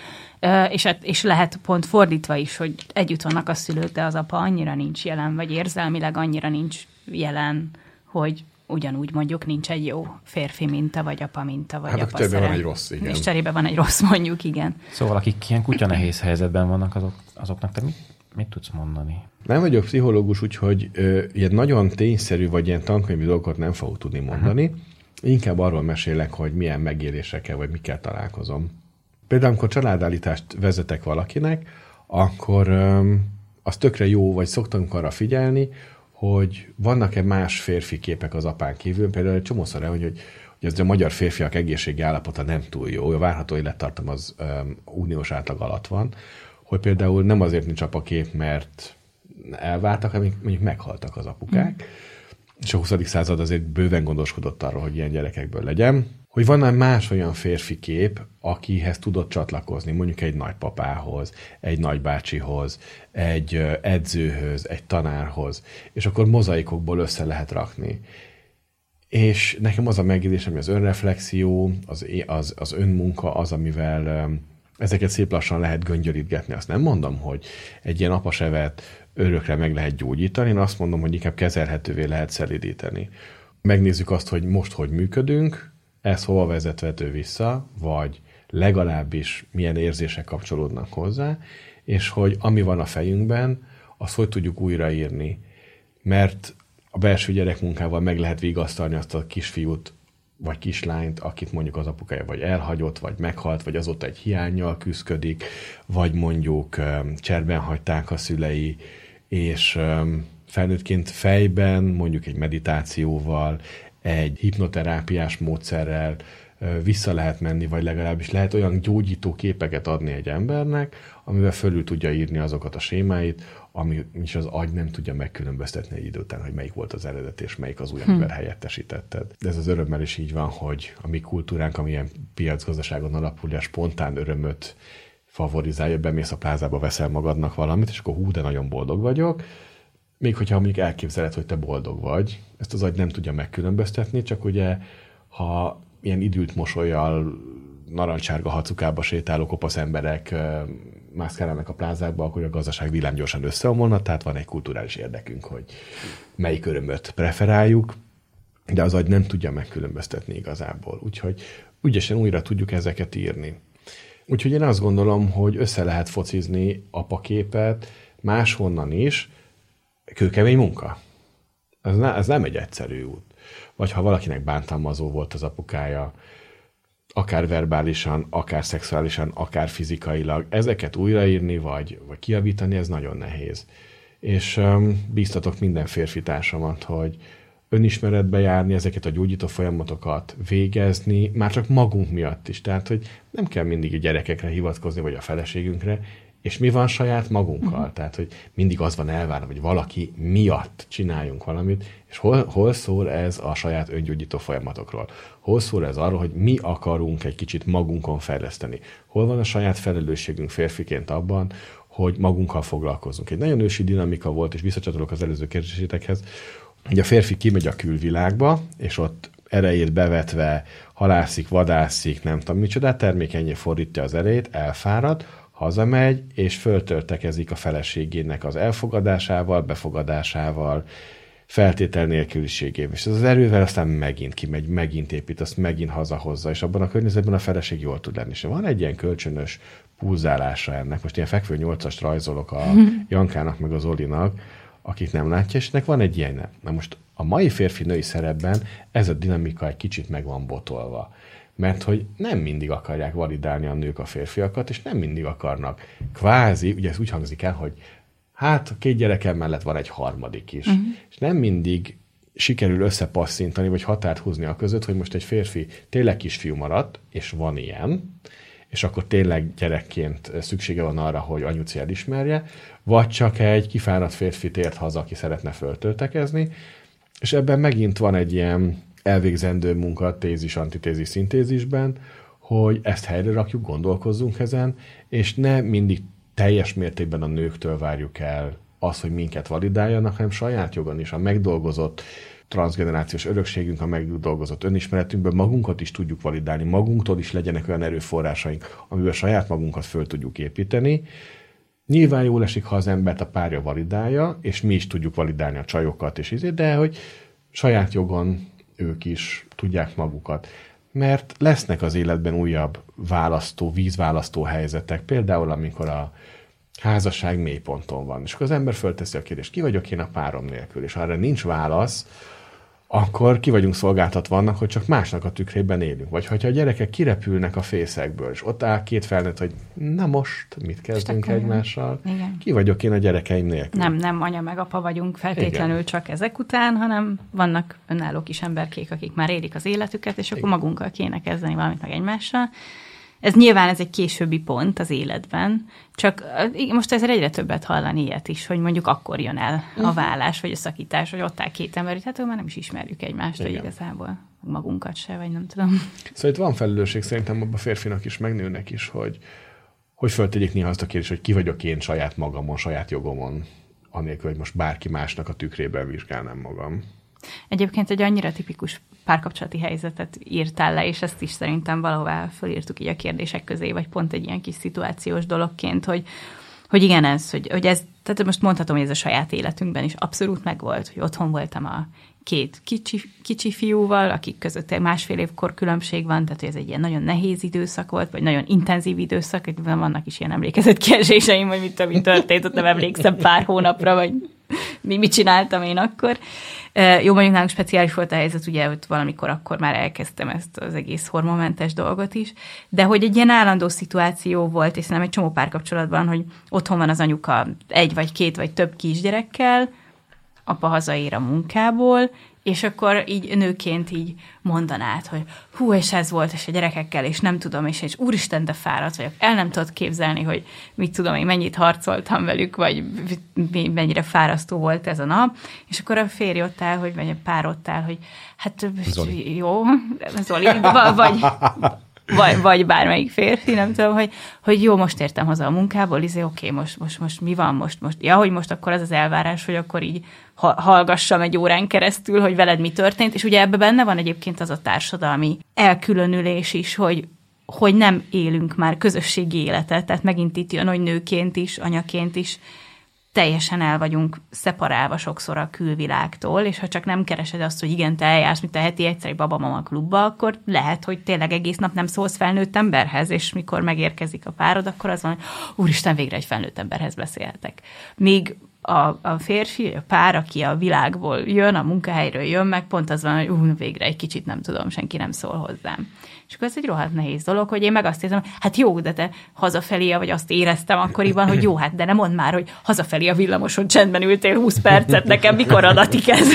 És, és lehet pont fordítva is, hogy együtt vannak a szülők, de az apa annyira nincs jelen, vagy érzelmileg annyira nincs jelen, hogy ugyanúgy mondjuk nincs egy jó férfi minta, vagy apa minta, vagy hát apa szerep. van egy rossz, igen. És cserébe van egy rossz mondjuk, igen. Szóval akik ilyen kutya nehéz helyzetben vannak, azok, azoknak te mit, mit tudsz mondani? Nem vagyok pszichológus, úgyhogy ö, ilyen nagyon tényszerű, vagy ilyen tankönyvi dolgokat nem fogok tudni mondani. Uh-huh. Inkább arról mesélek, hogy milyen megélésekkel, vagy mikkel találkozom. Például, amikor családállítást vezetek valakinek, akkor ö, az tökre jó, vagy szoktunk arra figyelni, hogy vannak-e más férfi képek az apán kívül, például egy csomószor hogy, hogy, hogy az a magyar férfiak egészségi állapota nem túl jó, a várható élettartam az um, uniós átlag alatt van, hogy például nem azért nincs apakép, mert elváltak, hanem mondjuk meghaltak az apukák, mm. és a 20. század azért bőven gondoskodott arról, hogy ilyen gyerekekből legyen, hogy van-e más olyan férfi kép, akihez tudott csatlakozni, mondjuk egy nagypapához, egy nagybácsihoz, egy edzőhöz, egy tanárhoz, és akkor mozaikokból össze lehet rakni. És nekem az a megjegyzésem, hogy az önreflexió, az, az, az önmunka az, amivel ezeket szép lassan lehet göngyölítgetni. Azt nem mondom, hogy egy ilyen apasevet örökre meg lehet gyógyítani, én azt mondom, hogy inkább kezelhetővé lehet szelidíteni. Megnézzük azt, hogy most hogy működünk, ez hova vezethető vissza, vagy legalábbis milyen érzések kapcsolódnak hozzá, és hogy ami van a fejünkben, azt hogy tudjuk újraírni. Mert a belső gyerekmunkával meg lehet vigasztalni azt a kisfiút, vagy kislányt, akit mondjuk az apukája vagy elhagyott, vagy meghalt, vagy azóta egy hiányjal küzdik, vagy mondjuk cserben hagyták a szülei, és felnőttként fejben, mondjuk egy meditációval, egy hipnoterápiás módszerrel vissza lehet menni, vagy legalábbis lehet olyan gyógyító képeket adni egy embernek, amivel fölül tudja írni azokat a sémáit, ami is az agy nem tudja megkülönböztetni egy idő után, hogy melyik volt az eredet, és melyik az új, amivel hm. helyettesítetted. De ez az örömmel is így van, hogy a mi kultúránk, amilyen piacgazdaságon alapul, a spontán örömöt favorizálja, bemész a plázába, veszel magadnak valamit, és akkor hú, de nagyon boldog vagyok, még hogyha mondjuk elképzeled, hogy te boldog vagy, ezt az agy nem tudja megkülönböztetni, csak ugye, ha ilyen idült mosolyjal narancsárga hacukába sétáló kopasz emberek mászkálnak a plázákba, akkor a gazdaság villámgyorsan összeomolna, tehát van egy kulturális érdekünk, hogy melyik örömöt preferáljuk, de az agy nem tudja megkülönböztetni igazából. Úgyhogy ügyesen újra tudjuk ezeket írni. Úgyhogy én azt gondolom, hogy össze lehet focizni apaképet máshonnan is, kőkemény munka. Ez, ne, ez nem egy egyszerű út. Vagy ha valakinek bántalmazó volt az apukája, akár verbálisan, akár szexuálisan, akár fizikailag, ezeket újraírni, vagy, vagy kiavítani, ez nagyon nehéz. És um, bíztatok minden férfi társamat, hogy önismeretbe járni, ezeket a gyógyító folyamatokat végezni, már csak magunk miatt is. Tehát, hogy nem kell mindig a gyerekekre hivatkozni, vagy a feleségünkre, és mi van saját magunkkal? Uh-huh. Tehát, hogy mindig az van elvárva, hogy valaki miatt csináljunk valamit, és hol, hol szól ez a saját öngyógyító folyamatokról? Hol szól ez arról, hogy mi akarunk egy kicsit magunkon fejleszteni? Hol van a saját felelősségünk férfiként abban, hogy magunkkal foglalkozunk? Egy nagyon ősi dinamika volt, és visszacsatolok az előző kérdésétekhez, hogy a férfi kimegy a külvilágba, és ott erejét bevetve halászik, vadászik, nem tudom micsoda, termékenyé fordítja az erejét, elfárad, hazamegy, és föltörtekezik a feleségének az elfogadásával, befogadásával, feltétel nélküliségével. És ez az erővel aztán megint kimegy, megint épít, azt megint hazahozza, és abban a környezetben a feleség jól tud lenni. És van egy ilyen kölcsönös pulzálása ennek. Most ilyen fekvő nyolcast rajzolok a Jankának meg az Olinak, akik nem látja, és ennek van egy ilyen. Na most a mai férfi-női szerepben ez a dinamika egy kicsit meg van botolva mert hogy nem mindig akarják validálni a nők a férfiakat, és nem mindig akarnak. Kvázi, ugye ez úgy hangzik el, hogy hát két gyerekem mellett van egy harmadik is, uh-huh. és nem mindig sikerül összepasszintani, vagy határt húzni a között, hogy most egy férfi tényleg kisfiú maradt, és van ilyen, és akkor tényleg gyerekként szüksége van arra, hogy anyuci elismerje, vagy csak egy kifáradt férfi tért haza, aki szeretne föltöltekezni, és ebben megint van egy ilyen elvégzendő munka tézis, antitézis, szintézisben, hogy ezt helyre rakjuk, gondolkozzunk ezen, és ne mindig teljes mértékben a nőktől várjuk el az, hogy minket validáljanak, hanem saját jogon is a megdolgozott transgenerációs örökségünk, a megdolgozott önismeretünkből magunkat is tudjuk validálni, magunktól is legyenek olyan erőforrásaink, amivel saját magunkat föl tudjuk építeni. Nyilván jól esik, ha az embert a párja validálja, és mi is tudjuk validálni a csajokat, és izé, de hogy saját jogon ők is tudják magukat. Mert lesznek az életben újabb választó, vízválasztó helyzetek, például amikor a házasság mélyponton van, és akkor az ember fölteszi a kérdést, ki vagyok én a párom nélkül, és arra nincs válasz, akkor ki vagyunk szolgáltatva annak, hogy csak másnak a tükrében élünk. Vagy hogyha a gyerekek kirepülnek a fészekből, és ott áll két felnőtt, hogy na most mit kezdünk Stek egymással, Igen. ki vagyok én a gyerekeim nélkül. Nem, nem anya meg apa vagyunk feltétlenül Igen. csak ezek után, hanem vannak önálló kis emberkék, akik már élik az életüket, és akkor Igen. magunkkal kéne kezdeni valamit meg egymással. Ez nyilván ez egy későbbi pont az életben, csak most ezzel egyre többet hallani ilyet is, hogy mondjuk akkor jön el a mhm. vállás, vagy a szakítás, vagy ott áll két ember, hogy hát már nem is ismerjük egymást, hogy igazából magunkat se, vagy nem tudom. Szóval itt van felelősség szerintem abban a férfinak is, meg nőnek is, hogy, hogy föltegyék néha azt a kérdést, hogy ki vagyok én saját magamon, saját jogomon, anélkül, hogy most bárki másnak a tükrében vizsgálnám magam. Egyébként egy annyira tipikus párkapcsolati helyzetet írtál le, és ezt is szerintem valahová fölírtuk így a kérdések közé, vagy pont egy ilyen kis szituációs dologként, hogy, hogy igen, ez, hogy, hogy ez, tehát most mondhatom, hogy ez a saját életünkben is abszolút megvolt, hogy otthon voltam a két kicsi, kicsi fiúval, akik között másfél évkor különbség van, tehát hogy ez egy ilyen nagyon nehéz időszak volt, vagy nagyon intenzív időszak, hogy vannak is ilyen emlékezett kieséseim, hogy mit, mi történt, ott nem emlékszem pár hónapra, vagy mi mit csináltam én akkor. Jó, mondjuk nálunk speciális volt a helyzet, ugye, hogy valamikor akkor már elkezdtem ezt az egész hormonmentes dolgot is, de hogy egy ilyen állandó szituáció volt, és nem egy csomó párkapcsolatban, hogy otthon van az anyuka egy vagy két vagy több kisgyerekkel, apa hazaér a munkából, és akkor így nőként így mondanád, hogy hú, és ez volt, és a gyerekekkel, és nem tudom, és, és úristen, de fáradt vagyok. El nem tudod képzelni, hogy mit tudom én, mennyit harcoltam velük, vagy mennyire fárasztó volt ez a nap. És akkor a férj ott áll, hogy, vagy a pár ott áll, hogy hát Zoli. jó, Zoli, vagy, vagy, vagy bármelyik férfi, nem tudom, hogy, hogy jó, most értem haza a munkából, izé, oké, okay, most, most, most mi van, most, most, ja, hogy most akkor az az elvárás, hogy akkor így hallgassam egy órán keresztül, hogy veled mi történt, és ugye ebben benne van egyébként az a társadalmi elkülönülés is, hogy hogy nem élünk már közösségi életet, tehát megint itt jön, hogy nőként is, anyaként is teljesen el vagyunk szeparálva sokszor a külvilágtól, és ha csak nem keresed azt, hogy igen, te eljársz, mint a heti egyszer egy babamama klubba, akkor lehet, hogy tényleg egész nap nem szólsz felnőtt emberhez, és mikor megérkezik a párod, akkor az van, hogy úristen, végre egy felnőtt emberhez beszélhetek. Míg a, a férfi, a pár, aki a világból jön, a munkahelyről jön, meg pont az van, hogy ú, végre egy kicsit nem tudom, senki nem szól hozzám. És akkor ez egy rohadt nehéz dolog, hogy én meg azt érzem, hát jó, de te hazafelé, vagy azt éreztem akkoriban, hogy jó, hát de nem mondd már, hogy hazafelé a villamoson csendben ültél 20 percet, nekem mikor adatik ez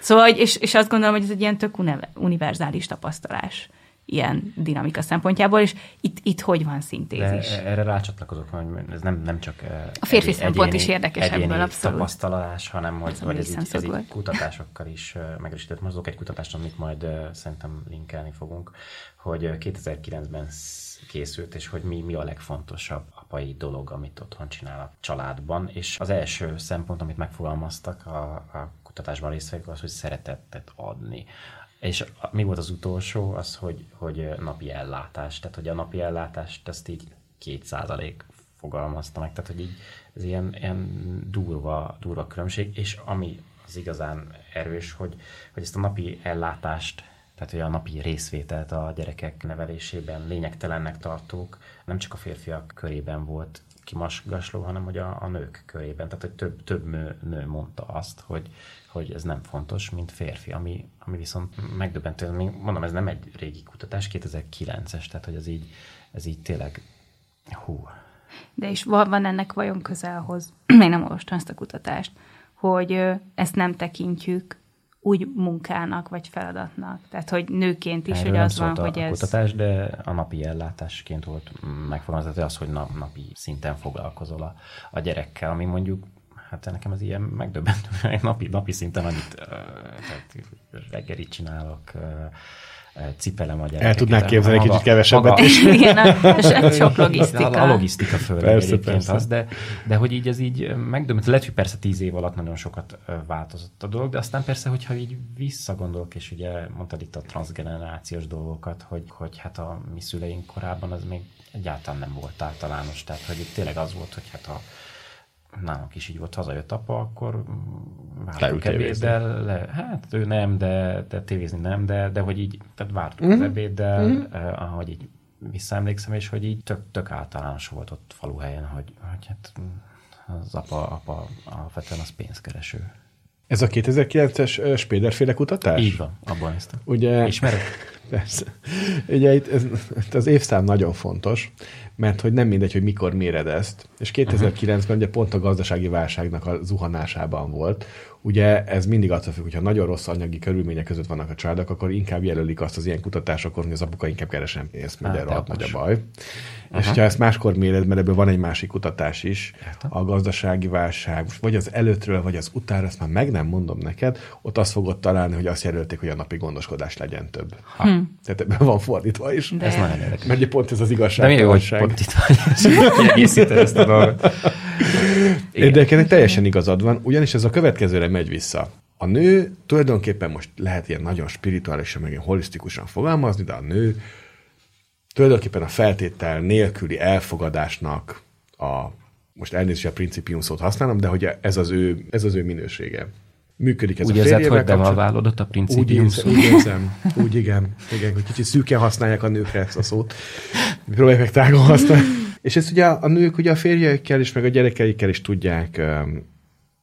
Szóval, és, és azt gondolom, hogy ez egy ilyen tök univerzális tapasztalás ilyen dinamika szempontjából, és itt, itt hogy van szintézis? De erre rácsatlakozok, hogy ez nem, nem csak eh, a férfi egyéni, szempont is érdekes ebből abszolút. tapasztalás, hanem hogy, hogy ez, így, ez így kutatásokkal is eh, megerősített. Most egy kutatást, amit majd uh, szerintem linkelni fogunk, hogy 2009-ben készült, és hogy mi, mi a legfontosabb apai dolog, amit otthon csinál a családban. És az első szempont, amit megfogalmaztak a, a kutatásban résztvevők, az, hogy szeretettet adni. És mi volt az utolsó? Az, hogy, hogy napi ellátás. Tehát, hogy a napi ellátást ezt így két százalék fogalmazta meg. Tehát, hogy így ez ilyen, ilyen durva, durva különbség. És ami az igazán erős, hogy, hogy ezt a napi ellátást tehát hogy a napi részvételt a gyerekek nevelésében lényegtelennek tartók, nem csak a férfiak körében volt kimasgasló, hanem hogy a, a nők körében. Tehát, hogy több, több nő, nő mondta azt, hogy, hogy ez nem fontos, mint férfi, ami, ami viszont megdöbbentő. Mondom, ez nem egy régi kutatás, 2009-es, tehát hogy ez így, ez így tényleg, hú. De is van ennek vajon közelhoz, még nem olvastam ezt a kutatást, hogy ezt nem tekintjük úgy munkának vagy feladatnak. Tehát, hogy nőként is, Erről hogy az van, hogy a ez... kutatás, de a napi ellátásként volt megfogalmazott, az, hogy napi szinten foglalkozol a, a gyerekkel, ami mondjuk hát nekem ez ilyen megdöbbentő, napi, napi szinten annyit, tehát reggelit csinálok, cipelem a gyerekeket. El tudnák képzelni egy kicsit kevesebbet maga, is. Igen, a, sok logisztika. A, a logisztika föl persze, persze. az, de, de hogy így ez így megdöbbent, lehet, hogy persze tíz év alatt nagyon sokat változott a dolog, de aztán persze, hogyha így visszagondolok, és ugye mondtad itt a transgenerációs dolgokat, hogy, hogy hát a mi szüleink korában az még egyáltalán nem volt általános, tehát hogy itt tényleg az volt, hogy hát a nálunk is így volt, hazajött apa, akkor vártuk ebéddel, le, hát ő nem, de, de tévézni nem, de, de hogy így, tehát vártuk mm-hmm. az ebéddel, mm-hmm. eh, ahogy így visszaemlékszem, és hogy így tök, tök általános volt ott faluhelyen, hogy, hogy hát az apa, apa alapvetően az pénzkereső. Ez a 2009-es Spéderféle kutatás? Így van, abban néztem. Ugye, Ismered? Persze. Ugye itt ez, az évszám nagyon fontos, mert hogy nem mindegy, hogy mikor méred ezt. És 2009-ben uh-huh. ugye pont a gazdasági válságnak a zuhanásában volt. Ugye ez mindig attól függ, hogyha nagyon rossz anyagi körülmények között vannak a családok, akkor inkább jelölik azt az ilyen kutatásokon, hogy az apuka inkább keresen pénzt, minden hát, rohadt nagy a baj. Aha. És ha ezt máskor méred, mert ebből van egy másik kutatás is, Értem. a gazdasági válság, vagy az előttről, vagy az utára, ezt már meg nem mondom neked, ott azt fogod találni, hogy azt jelölték, hogy a napi gondoskodás legyen több. Ha. Hm. Tehát ebben van fordítva is. De. Ez nagyon érdekes. Mert pont ez az igazság. De mi jó, hogy pont itt vagy, ezt a dolgot. Érdekelnek teljesen igazad van, ugyanis ez a következőre megy vissza. A nő tulajdonképpen most lehet ilyen nagyon spirituálisan, meg ilyen holisztikusan fogalmazni, de a nő tulajdonképpen a feltétel nélküli elfogadásnak a, most elnézést a principium szót használom, de hogy ez az ő, ez az ő minősége. Működik ez úgy a érzed, hogy devalválódott a principium úgy szó? Úgy érzem, úgy igen, igen, hogy kicsit szűken használják a nőkre ezt a szót. Próbálják meg tágon használni. És ezt ugye a nők ugye a férjeikkel is, meg a gyerekeikkel is tudják um,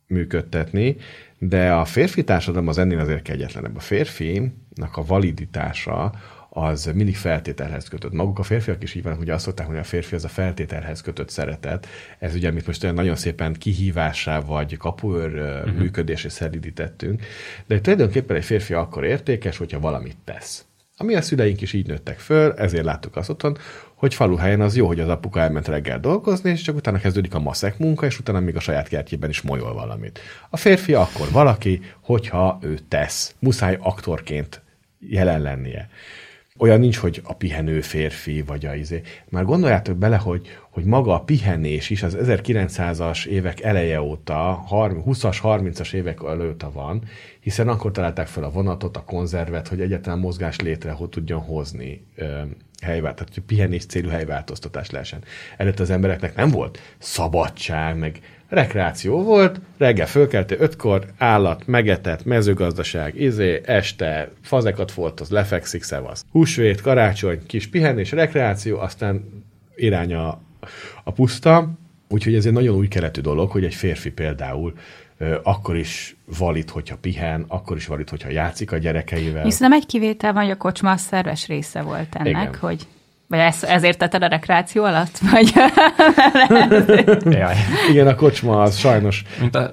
működtetni, de a férfi társadalom az ennél azért kegyetlenebb. A férfinak a validitása az mindig feltételhez kötött. Maguk a férfiak is így vannak, ugye azt szokták, hogy a férfi az a feltételhez kötött szeretet. Ez ugye, amit most olyan nagyon szépen kihívásá vagy kapuőr uh-huh. működésé szelidítettünk. De tulajdonképpen egy férfi akkor értékes, hogyha valamit tesz. Ami a szüleink is így nőttek föl, ezért láttuk azt otthon, hogy faluhelyen az jó, hogy az apuka elment reggel dolgozni, és csak utána kezdődik a maszek munka, és utána még a saját kertjében is molyol valamit. A férfi akkor valaki, hogyha ő tesz. Muszáj aktorként jelen lennie olyan nincs, hogy a pihenő férfi, vagy a izé. Már gondoljátok bele, hogy, hogy maga a pihenés is az 1900-as évek eleje óta, 20-as, 30-as évek előtt van, hiszen akkor találták fel a vonatot, a konzervet, hogy egyáltalán mozgás létre tudjon hozni helyvált, tehát hogy pihenés célú helyváltoztatás lehessen. Előtt az embereknek nem volt szabadság, meg rekreáció volt, reggel fölkelte ötkor, állat, megetett, mezőgazdaság, izé, este, fazekat volt, az lefekszik, szevasz. Húsvét, karácsony, kis pihenés, rekreáció, aztán irány a, a puszta, úgyhogy ez egy nagyon új keletű dolog, hogy egy férfi például akkor is valid, hogyha pihen, akkor is valid, hogyha játszik a gyerekeivel. Hiszen egy kivétel van, hogy a kocsma a szerves része volt ennek, Igen. hogy vagy ez, ezért tetted a rekreáció alatt? Vagy... Jaj. Igen, a kocsma az sajnos... Mint a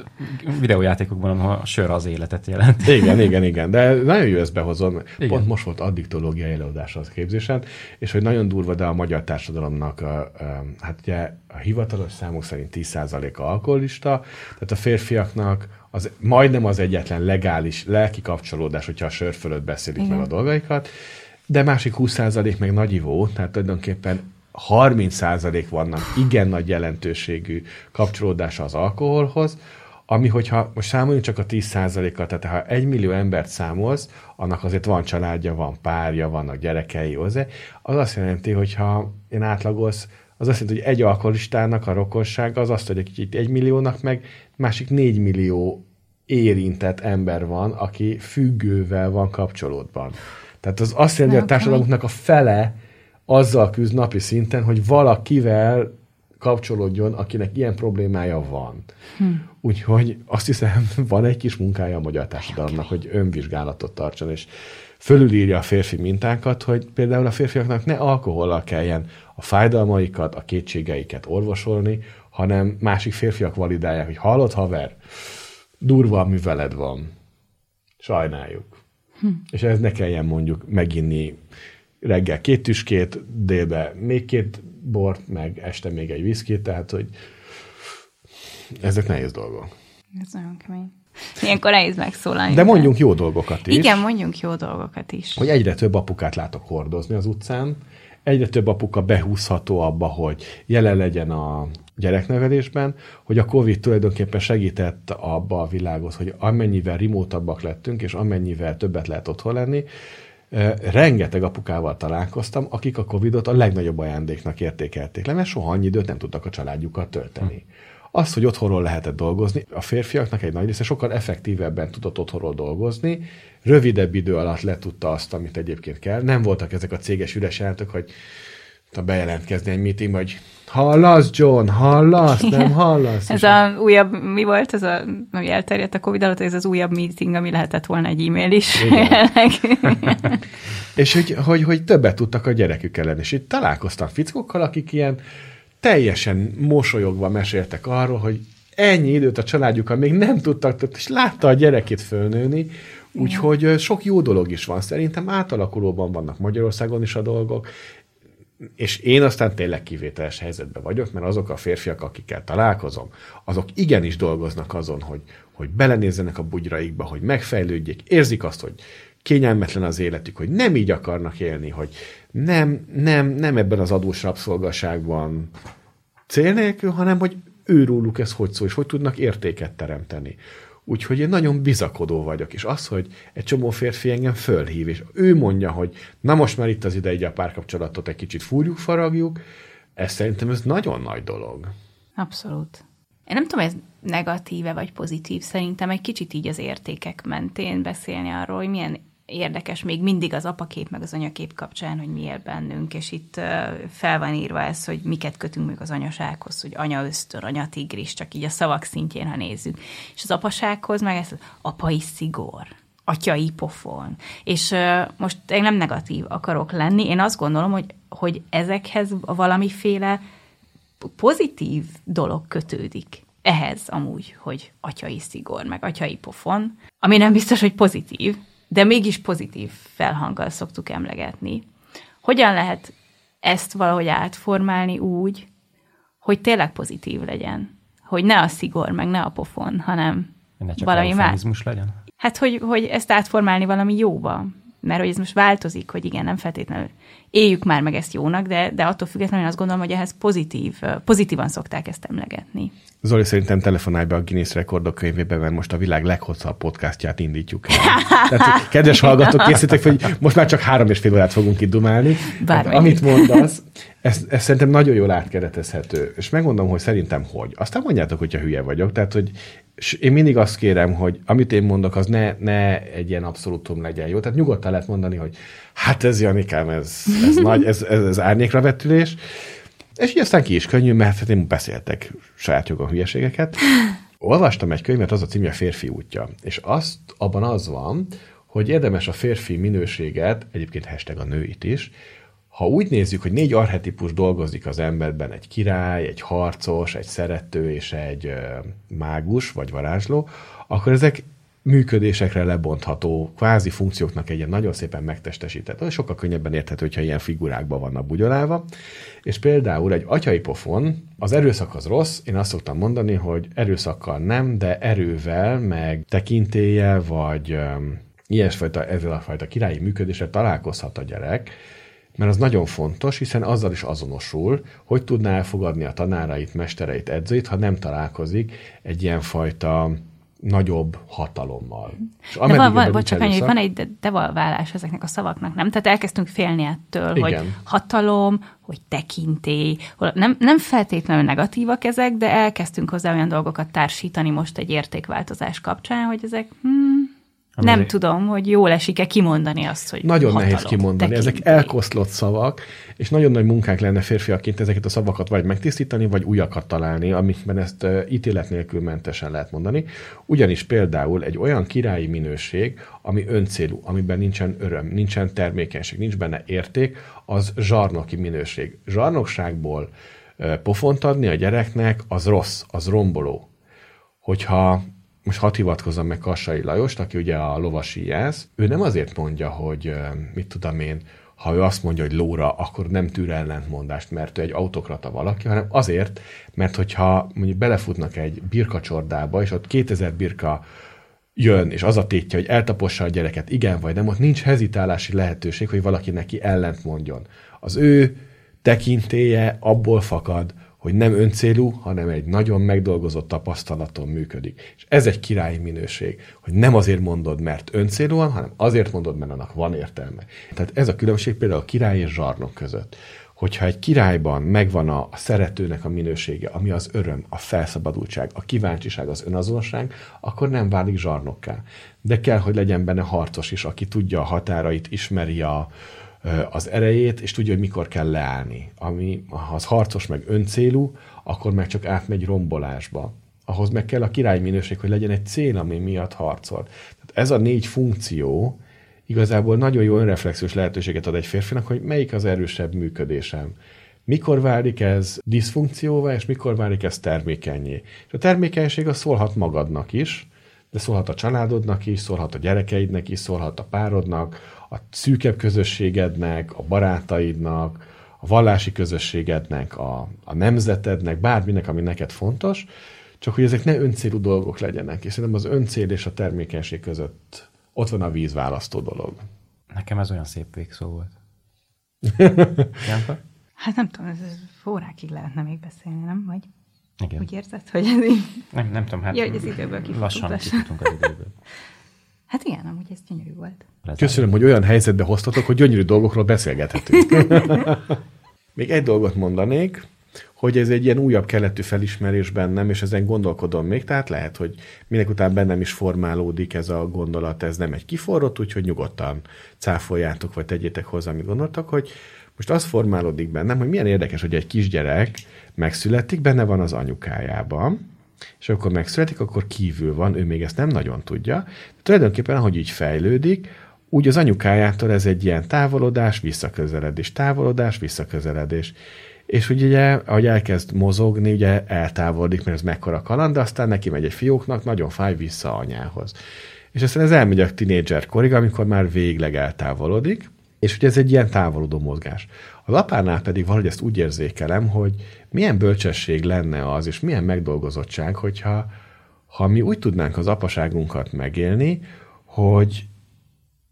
videójátékokban, ahol a sör az életet jelent. Igen, igen, igen. De nagyon jó ezt behozom. Igen. Pont most volt addiktológiai előadás az képzésen, és hogy nagyon durva, de a magyar társadalomnak, a, a, hát ugye a hivatalos számok szerint 10% a alkoholista, tehát a férfiaknak az majdnem az egyetlen legális lelki kapcsolódás, hogyha a sör fölött beszélik Igen. meg a dolgaikat, de másik 20% meg nagyivó, tehát tulajdonképpen 30% vannak igen nagy jelentőségű kapcsolódása az alkoholhoz, ami, hogyha most számoljunk csak a 10%-kal, tehát ha egy millió embert számolsz, annak azért van családja, van párja, vannak gyerekei hozzá, az azt jelenti, hogy ha én átlagolsz, az azt jelenti, hogy egy alkoholistának a rokonsága az azt, hogy egy, egy milliónak meg másik négy millió érintett ember van, aki függővel van kapcsolódban. Tehát az azt jelenti, hogy a társadalmunknak a fele azzal küzd napi szinten, hogy valakivel kapcsolódjon, akinek ilyen problémája van. Hm. Úgyhogy azt hiszem, van egy kis munkája a magyar társadalomnak, hogy önvizsgálatot tartson, és fölülírja a férfi mintákat, hogy például a férfiaknak ne alkohollal kelljen a fájdalmaikat, a kétségeiket orvosolni, hanem másik férfiak validálják, hogy hallott haver, durva műveled van. Sajnáljuk. Hm. És ez ne kelljen mondjuk meginni reggel két tüskét, délbe még két bort, meg este még egy viszkit, tehát hogy Ezek nehéz dolgok. Ez nagyon kemény. Ilyenkor nehéz megszólalni. De mondjunk jó dolgokat is. Igen, mondjunk jó dolgokat is. Hogy egyre több apukát látok hordozni az utcán, egyre több apuka behúzható abba, hogy jelen legyen a gyereknevelésben, hogy a Covid tulajdonképpen segített abba a világhoz, hogy amennyivel remótabbak lettünk, és amennyivel többet lehet otthon lenni, rengeteg apukával találkoztam, akik a Covidot a legnagyobb ajándéknak értékelték le, mert soha annyi időt nem tudtak a családjukat tölteni. Az, hogy otthonról lehetett dolgozni, a férfiaknak egy nagy része sokkal effektívebben tudott otthonról dolgozni, rövidebb idő alatt letudta azt, amit egyébként kell. Nem voltak ezek a céges üres jelentek, hogy ha bejelentkezni egy meeting, hogy hallasz, John, hallasz, nem hallasz? ez a újabb, mi volt ez a, ami elterjedt a Covid alatt, ez az újabb meeting, ami lehetett volna egy e-mail is. és hogy, hogy, hogy többet tudtak a gyerekük ellen, és itt találkoztam fickókkal, akik ilyen teljesen mosolyogva meséltek arról, hogy ennyi időt a családjukkal még nem tudtak, és látta a gyerekét fölnőni, úgyhogy sok jó dolog is van. Szerintem átalakulóban vannak Magyarországon is a dolgok, és én aztán tényleg kivételes helyzetben vagyok, mert azok a férfiak, akikkel találkozom, azok igenis dolgoznak azon, hogy, hogy belenézzenek a bugyraikba, hogy megfejlődjék, érzik azt, hogy kényelmetlen az életük, hogy nem így akarnak élni, hogy nem, nem, nem ebben az adós rabszolgaságban cél nélkül, hanem hogy őróluk ez hogy szól, és hogy tudnak értéket teremteni. Úgyhogy én nagyon bizakodó vagyok, és az, hogy egy csomó férfi engem fölhív, és ő mondja, hogy na most már itt az ideje, a párkapcsolatot egy kicsit fúrjuk, faragjuk, ez szerintem ez nagyon nagy dolog. Abszolút. Én nem tudom, ez negatíve vagy pozitív, szerintem egy kicsit így az értékek mentén beszélni arról, hogy milyen érdekes még mindig az apakép meg az anyakép kapcsán, hogy mi él bennünk, és itt fel van írva ez, hogy miket kötünk még az anyasághoz, hogy anya ösztön, anya tigris, csak így a szavak szintjén, ha nézzük. És az apasághoz meg ez apai szigor, atyai pofon. És uh, most én nem negatív akarok lenni, én azt gondolom, hogy, hogy ezekhez valamiféle pozitív dolog kötődik ehhez amúgy, hogy atyai szigor, meg atyai pofon, ami nem biztos, hogy pozitív, de mégis pozitív felhanggal szoktuk emlegetni. Hogyan lehet ezt valahogy átformálni úgy, hogy tényleg pozitív legyen? Hogy ne a szigor, meg ne a pofon, hanem ne csak valami más. legyen? Hát, hogy, hogy ezt átformálni valami jóba. Mert hogy ez most változik, hogy igen, nem feltétlenül éljük már meg ezt jónak, de, de attól függetlenül azt gondolom, hogy ehhez pozitív, pozitívan szokták ezt emlegetni. Zoli, szerintem telefonálj be a Guinness rekordok könyvébe, mert most a világ leghosszabb podcastját indítjuk el. Tehát, kedves hallgatók, készítek hogy most már csak három és fél órát fogunk itt dumálni. Hát, amit mondasz, ez, ez szerintem nagyon jól átkeretezhető. És megmondom, hogy szerintem hogy. Aztán mondjátok, hogyha hülye vagyok. Tehát, hogy én mindig azt kérem, hogy amit én mondok, az ne, ne egy ilyen abszolútum legyen jó. Tehát nyugodtan lehet mondani, hogy hát ez Janikám, ez, ez nagy, ez, ez, ez árnyékra vetülés. És így aztán ki is könnyű, mert hát én beszéltek saját jogon hülyeségeket. Olvastam egy könyvet, az a címje Férfi útja. És azt, abban az van, hogy érdemes a férfi minőséget, egyébként hashtag a nőit is, ha úgy nézzük, hogy négy arhetipus dolgozik az emberben, egy király, egy harcos, egy szerető és egy mágus vagy varázsló, akkor ezek működésekre lebontható, kvázi funkcióknak egy ilyen nagyon szépen megtestesített, sokkal könnyebben érthető, hogyha ilyen figurákban vannak bugyolálva. És például egy atyai pofon, az erőszak az rossz, én azt szoktam mondani, hogy erőszakkal nem, de erővel, meg tekintélye, vagy ilyesfajta, ezzel a fajta királyi működésre találkozhat a gyerek, mert az nagyon fontos, hiszen azzal is azonosul, hogy tudná elfogadni a tanárait, mestereit, edzőit, ha nem találkozik egy ilyen fajta nagyobb hatalommal. És de van, van, bocs, csak annyi, van egy devalválás ezeknek a szavaknak, nem? Tehát elkezdtünk félni ettől, Igen. hogy hatalom, hogy tekintély, nem, nem feltétlenül negatívak ezek, de elkezdtünk hozzá olyan dolgokat társítani most egy értékváltozás kapcsán, hogy ezek hmm, nem azért... tudom, hogy jól esik-e kimondani azt, hogy Nagyon hatalom, nehéz kimondani. Tekintély. Ezek elkoszlott szavak, és nagyon nagy munkánk lenne férfiaként ezeket a szavakat vagy megtisztítani, vagy újakat találni, amikben ezt ítélet nélkül mentesen lehet mondani. Ugyanis például egy olyan királyi minőség, ami öncélú, amiben nincsen öröm, nincsen termékenység, nincs benne érték, az zsarnoki minőség. Zsarnokságból pofont adni a gyereknek, az rossz, az romboló. Hogyha most hat hivatkozom meg Kassai Lajost, aki ugye a lovasi jelz, ő nem azért mondja, hogy mit tudom én, ha ő azt mondja, hogy lóra, akkor nem tűr ellentmondást, mert ő egy autokrata valaki, hanem azért, mert hogyha mondjuk belefutnak egy birkacsordába, és ott 2000 birka jön, és az a tétje, hogy eltapossa a gyereket, igen vagy nem, ott nincs hezitálási lehetőség, hogy valaki neki ellent mondjon. Az ő tekintéje abból fakad, hogy nem öncélú, hanem egy nagyon megdolgozott tapasztalaton működik. És ez egy királyi minőség, hogy nem azért mondod, mert öncélúan, hanem azért mondod, mert annak van értelme. Tehát ez a különbség például a király és zsarnok között. Hogyha egy királyban megvan a, szeretőnek a minősége, ami az öröm, a felszabadultság, a kíváncsiság, az önazonosság, akkor nem válik zsarnokká. De kell, hogy legyen benne harcos is, aki tudja a határait, ismeri a, az erejét, és tudja, hogy mikor kell leállni. Ami, ha az harcos meg öncélú, akkor meg csak átmegy rombolásba. Ahhoz meg kell a király minőség, hogy legyen egy cél, ami miatt harcol. Tehát ez a négy funkció igazából nagyon jó önreflexiós lehetőséget ad egy férfinak, hogy melyik az erősebb működésem. Mikor válik ez diszfunkcióvá, és mikor válik ez termékenyé. És a termékenység az szólhat magadnak is, de szólhat a családodnak is, szólhat a gyerekeidnek is, szólhat a párodnak, a szűkebb közösségednek, a barátaidnak, a vallási közösségednek, a, a nemzetednek, bárminek, ami neked fontos, csak hogy ezek ne öncélú dolgok legyenek. És szerintem az öncél és a termékenység között ott van a vízválasztó dolog. Nekem ez olyan szép végszó volt. hát nem tudom, ez órákig lehetne még beszélni, nem? Vagy Igen. úgy érzed, hogy ez így... Nem, nem tudom, hát ja, hogy az időből lassan kifutunk az időből. Hát igen, amúgy ez gyönyörű volt. Köszönöm, hogy olyan helyzetbe hoztatok, hogy gyönyörű dolgokról beszélgethetünk. Még egy dolgot mondanék, hogy ez egy ilyen újabb keletű felismerés bennem, és ezen gondolkodom még, tehát lehet, hogy minek után bennem is formálódik ez a gondolat, ez nem egy kiforrott, úgyhogy nyugodtan cáfoljátok, vagy tegyétek hozzá, amit gondoltak, hogy most az formálódik bennem, hogy milyen érdekes, hogy egy kisgyerek megszületik, benne van az anyukájában, és akkor megszületik, akkor kívül van, ő még ezt nem nagyon tudja. De tulajdonképpen, ahogy így fejlődik, úgy az anyukájától ez egy ilyen távolodás, visszaközeledés, távolodás, visszaközeledés. És úgy ugye, ahogy elkezd mozogni, ugye eltávolodik, mert ez mekkora kaland, de aztán neki megy egy fióknak, nagyon fáj vissza anyához. És aztán ez elmegy a tinédzser korig, amikor már végleg eltávolodik, és ugye ez egy ilyen távolodó mozgás. Az apánál pedig valahogy ezt úgy érzékelem, hogy milyen bölcsesség lenne az, és milyen megdolgozottság, hogyha ha mi úgy tudnánk az apaságunkat megélni, hogy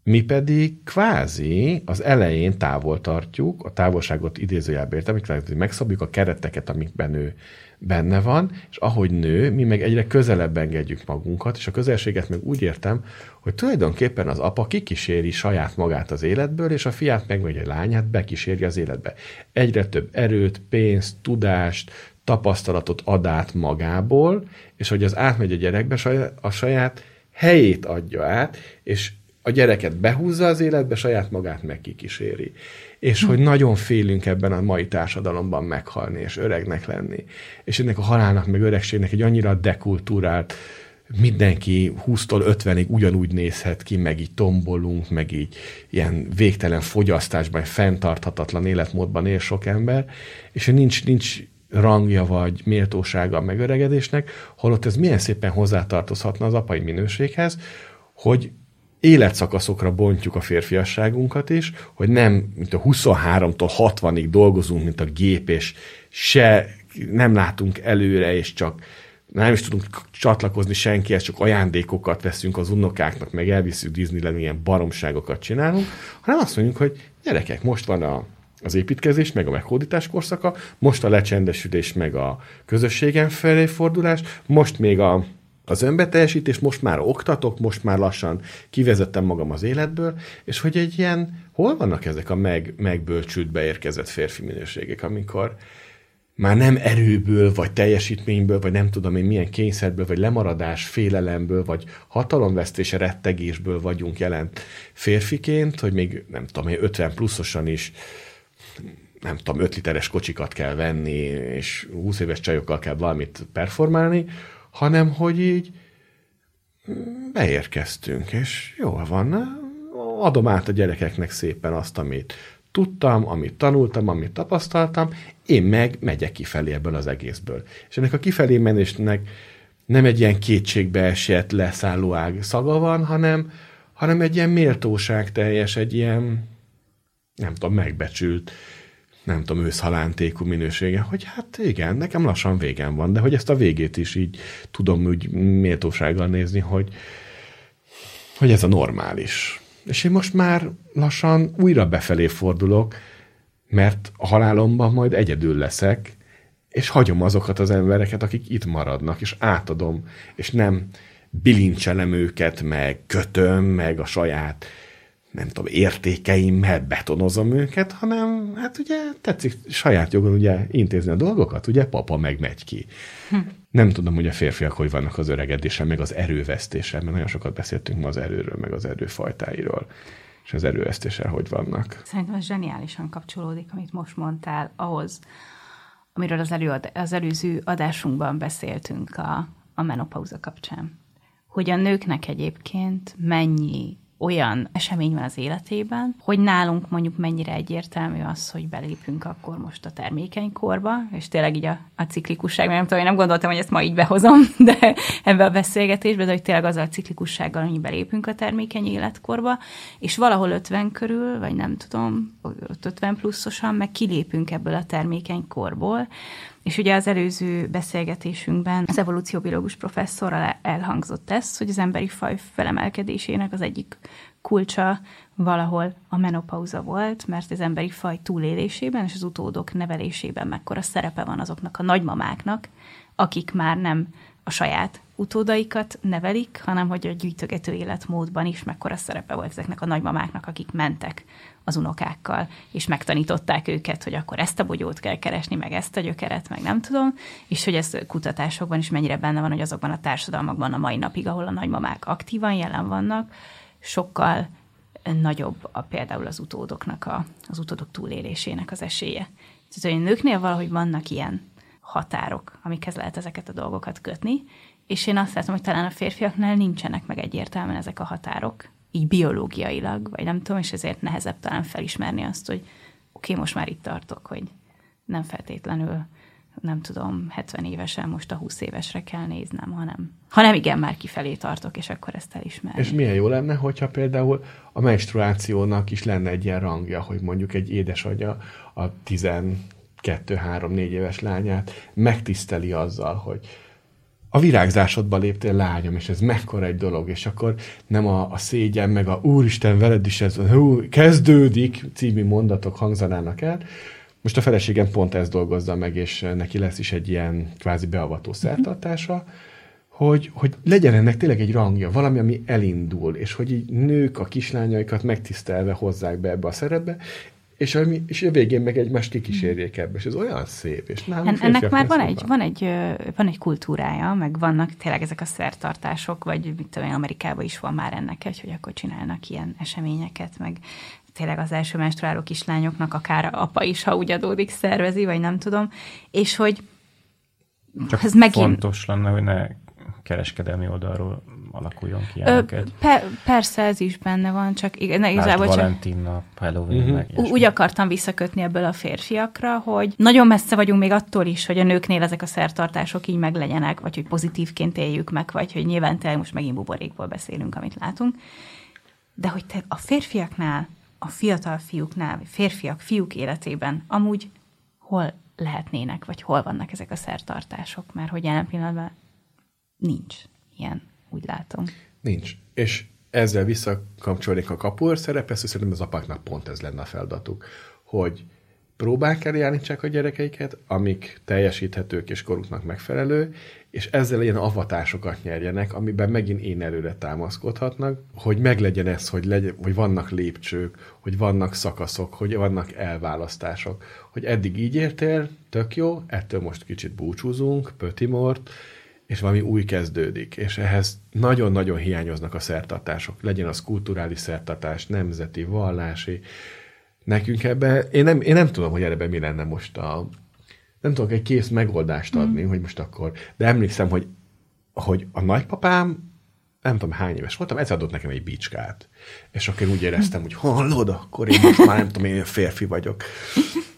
mi pedig kvázi az elején távol tartjuk, a távolságot idézőjelbe értem, hogy megszabjuk a kereteket, amikben ő benne van, és ahogy nő, mi meg egyre közelebb engedjük magunkat, és a közelséget meg úgy értem, hogy tulajdonképpen az apa kikíséri saját magát az életből, és a fiát meg vagy a lányát bekíséri az életbe. Egyre több erőt, pénzt, tudást, tapasztalatot ad át magából, és hogy az átmegy a gyerekbe, a saját helyét adja át, és a gyereket behúzza az életbe, saját magát megkikíséri. És hogy nagyon félünk ebben a mai társadalomban meghalni, és öregnek lenni. És ennek a halálnak, meg öregségnek egy annyira dekultúrált, mindenki 20-tól 50-ig ugyanúgy nézhet ki, meg így tombolunk, meg így ilyen végtelen fogyasztásban, fenntarthatatlan életmódban él sok ember, és nincs, nincs rangja vagy méltósága a megöregedésnek, holott ez milyen szépen hozzátartozhatna az apai minőséghez, hogy életszakaszokra bontjuk a férfiasságunkat is, hogy nem, mint a 23-tól 60-ig dolgozunk, mint a gép, és se nem látunk előre, és csak nem is tudunk csatlakozni senkihez, csak ajándékokat veszünk az unokáknak, meg elviszünk Disneyland, ilyen baromságokat csinálunk, hanem azt mondjuk, hogy gyerekek, most van a, az építkezés, meg a meghódítás korszaka, most a lecsendesülés, meg a közösségen felé fordulás, most még a az önbeteljesítés, most már oktatok, most már lassan kivezettem magam az életből, és hogy egy ilyen, hol vannak ezek a meg, megbölcsült, beérkezett férfi minőségek, amikor már nem erőből, vagy teljesítményből, vagy nem tudom én milyen kényszerből, vagy lemaradás, félelemből, vagy hatalomvesztése, rettegésből vagyunk jelent férfiként, hogy még nem tudom én 50 pluszosan is nem tudom, 5 literes kocsikat kell venni, és 20 éves csajokkal kell valamit performálni, hanem hogy így beérkeztünk, és jól van, adom át a gyerekeknek szépen azt, amit tudtam, amit tanultam, amit tapasztaltam, én meg megyek kifelé ebből az egészből. És ennek a kifelé menésnek nem egy ilyen kétségbe esett leszálló ág szaga van, hanem, hanem egy ilyen méltóság teljes, egy ilyen, nem tudom, megbecsült, nem tudom, őszhalántékú minősége, hogy hát igen, nekem lassan végem van, de hogy ezt a végét is így tudom úgy méltósággal nézni, hogy, hogy ez a normális. És én most már lassan újra befelé fordulok, mert a halálomban majd egyedül leszek, és hagyom azokat az embereket, akik itt maradnak, és átadom, és nem bilincselem őket, meg kötöm, meg a saját nem tudom, értékeimmel betonozom őket, hanem hát ugye tetszik saját jogon ugye intézni a dolgokat, ugye papa meg megy ki. Hm. Nem tudom, hogy a férfiak hogy vannak az öregedésen, meg az erővesztésen, mert nagyon sokat beszéltünk ma az erőről, meg az erőfajtáiról, és az erővesztéssel hogy vannak. Szerintem ez zseniálisan kapcsolódik, amit most mondtál, ahhoz, amiről az, előad, az előző adásunkban beszéltünk a, a menopauza kapcsán. Hogy a nőknek egyébként mennyi olyan esemény van az életében, hogy nálunk mondjuk mennyire egyértelmű az, hogy belépünk akkor most a termékeny korba, és tényleg így a, a ciklikusság, mert nem tudom, én nem gondoltam, hogy ezt ma így behozom, de ebbe a beszélgetésbe, de hogy tényleg azzal a ciklikussággal, hogy belépünk a termékeny életkorba, és valahol 50 körül, vagy nem tudom, 50 pluszosan, meg kilépünk ebből a termékeny korból, és ugye az előző beszélgetésünkben az evolúcióbiológus professzorral elhangzott ez, hogy az emberi faj felemelkedésének az egyik kulcsa valahol a menopauza volt, mert az emberi faj túlélésében és az utódok nevelésében mekkora szerepe van azoknak a nagymamáknak, akik már nem a saját utódaikat nevelik, hanem hogy a gyűjtögető életmódban is mekkora szerepe volt ezeknek a nagymamáknak, akik mentek az unokákkal, és megtanították őket, hogy akkor ezt a bogyót kell keresni, meg ezt a gyökeret, meg nem tudom, és hogy ez kutatásokban is mennyire benne van, hogy azokban a társadalmakban a mai napig, ahol a nagymamák aktívan jelen vannak, sokkal nagyobb a, például az utódoknak, a, az utódok túlélésének az esélye. Tehát, hogy a nőknél valahogy vannak ilyen határok, amikhez lehet ezeket a dolgokat kötni, és én azt látom, hogy talán a férfiaknál nincsenek meg egyértelműen ezek a határok, így biológiailag, vagy nem tudom, és ezért nehezebb talán felismerni azt, hogy oké, okay, most már itt tartok, hogy nem feltétlenül nem tudom, 70 évesen most a 20 évesre kell néznem, hanem, hanem igen, már kifelé tartok, és akkor ezt elismerni. És milyen jó lenne, hogyha például a menstruációnak is lenne egy ilyen rangja, hogy mondjuk egy édesanyja a 12, 3, 4 éves lányát megtiszteli azzal, hogy a virágzásodba léptél lányom, és ez mekkora egy dolog, és akkor nem a, a szégyen, meg a úristen, veled is ez hú, kezdődik című mondatok hangzanának el. Most a feleségem pont ezt dolgozza meg, és neki lesz is egy ilyen kvázi beavató szertartása, hogy, hogy legyen ennek tényleg egy rangja, valami, ami elindul, és hogy így nők a kislányaikat megtisztelve hozzák be ebbe a szerepbe, és a, és a végén meg egymást kikísérjék ebbe, és ez olyan szép. És nem, Ennek már van egy, van, egy, van egy kultúrája, meg vannak tényleg ezek a szertartások, vagy mit tudom én, Amerikában is van már ennek, hogy akkor csinálnak ilyen eseményeket, meg tényleg az első menstruáló kislányoknak akár apa is, ha úgy adódik, szervezi, vagy nem tudom, és hogy Csak ez megint... fontos lenne, hogy ne kereskedelmi oldalról alakuljon ki ilyeneket. Pe, persze ez is benne van, csak igen, igazából csak... Valentin nap, Halloween, uh-huh. meg Úgy akartam visszakötni ebből a férfiakra, hogy nagyon messze vagyunk még attól is, hogy a nőknél ezek a szertartások így meglegyenek, vagy hogy pozitívként éljük meg, vagy hogy nyilván tényleg most megint buborékból beszélünk, amit látunk. De hogy te a férfiaknál, a fiatal fiúknál, férfiak, fiúk életében amúgy hol lehetnének, vagy hol vannak ezek a szertartások, mert hogy jelen pillanatban nincs ilyen úgy látom. Nincs. És ezzel visszakapcsolnék a kapor szerepe, szerintem az apáknak pont ez lenne a feladatuk, hogy próbák eljárítsák a gyerekeiket, amik teljesíthetők és koruknak megfelelő, és ezzel ilyen avatásokat nyerjenek, amiben megint én előre támaszkodhatnak, hogy meglegyen ez, hogy, legyen, hogy vannak lépcsők, hogy vannak szakaszok, hogy vannak elválasztások, hogy eddig így értél, tök jó, ettől most kicsit búcsúzunk, pötimort, és valami új kezdődik, és ehhez nagyon-nagyon hiányoznak a szertartások. Legyen az kulturális szertartás, nemzeti, vallási. Nekünk ebbe, én nem, én nem tudom, hogy ebbe mi lenne most a, nem tudok egy kész megoldást mm. adni, mm. hogy most akkor, de emlékszem, hogy, hogy a nagypapám, nem tudom hány éves voltam, egyszer adott nekem egy bicskát. És akkor én úgy éreztem, hogy hallod, akkor én most már nem tudom, én férfi vagyok.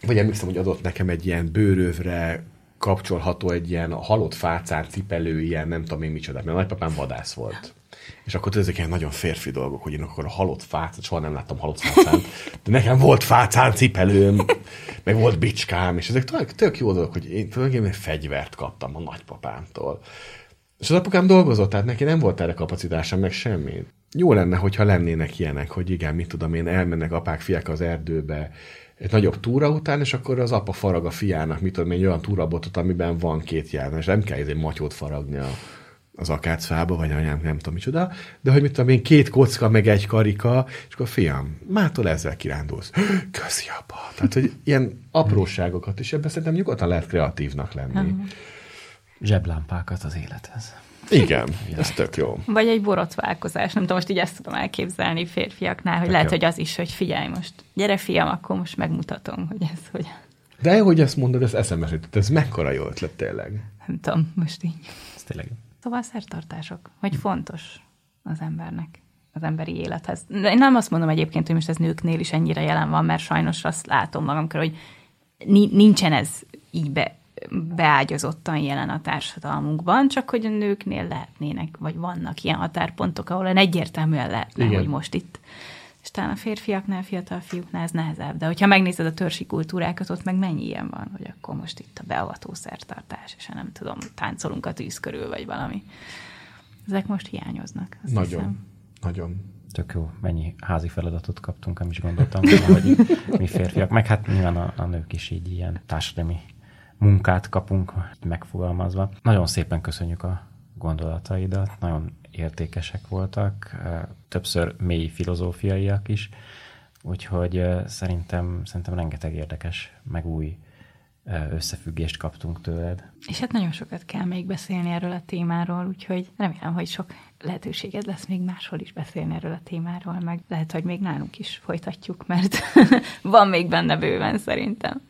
Vagy emlékszem, hogy adott nekem egy ilyen bőrövre kapcsolható egy ilyen halott fácán cipelő, ilyen nem tudom én micsoda, mert a nagypapám vadász volt. És akkor ezek ilyen nagyon férfi dolgok, hogy én akkor a halott fát, soha nem láttam halott fácánt, de nekem volt fácán cipelőm, meg volt bicskám, és ezek tök, tök jó dolgok, hogy én tulajdonképpen egy fegyvert kaptam a nagypapámtól. És az apukám dolgozott, tehát neki nem volt erre kapacitása, meg semmi. Jó lenne, hogyha lennének ilyenek, hogy igen, mit tudom én, elmennek apák, fiák az erdőbe, egy nagyobb túra után, és akkor az apa farag a fiának, mit tudom én, egy olyan túrabotot, amiben van két jelen, és nem kell egy matyót faragni a, az akácfába, vagy anyám, nem tudom micsoda, de hogy mit tudom én, két kocka, meg egy karika, és akkor fiam, mától ezzel kirándulsz. Köszi, apa. Tehát, hogy ilyen apróságokat, és ebben szerintem nyugodtan lehet kreatívnak lenni. Zseblámpákat az élethez. Igen, ez tök jó. Vagy egy borotválkozás, nem tudom, most így ezt tudom elképzelni férfiaknál, hogy lehet, jó. hogy az is, hogy figyelj most, gyere fiam, akkor most megmutatom, hogy ez hogy. De hogy ezt mondod, ez eszembe jutott. Ez mekkora jó ötlet tényleg. Nem tudom, most így. Ez tényleg Szóval szertartások, hogy fontos az embernek, az emberi élethez. Én nem azt mondom egyébként, hogy most ez nőknél is ennyire jelen van, mert sajnos azt látom magam körül, hogy ni- nincsen ez így be, beágyazottan jelen a társadalmunkban, csak hogy a nőknél lehetnének, vagy vannak ilyen határpontok, ahol egyértelműen lehetne, Igen. hogy most itt. És talán a férfiaknál, fiatal fiúknál ez nehezebb. De hogyha megnézed a törsi kultúrákat, ott meg mennyi ilyen van, hogy akkor most itt a beavató szertartás, és nem tudom, táncolunk a tűz körül, vagy valami. Ezek most hiányoznak. Azt Nagyon, Hiszem. nagyon. tök jó. Mennyi házi feladatot kaptunk, nem is gondoltam volna, hogy mi férfiak. Meg hát nyilván a, a nők is így ilyen társadalmi munkát kapunk megfogalmazva. Nagyon szépen köszönjük a gondolataidat, nagyon értékesek voltak, többször mély filozófiaiak is, úgyhogy szerintem, szerintem rengeteg érdekes, meg új összefüggést kaptunk tőled. És hát nagyon sokat kell még beszélni erről a témáról, úgyhogy remélem, hogy sok lehetőséged lesz még máshol is beszélni erről a témáról, meg lehet, hogy még nálunk is folytatjuk, mert van még benne bőven szerintem.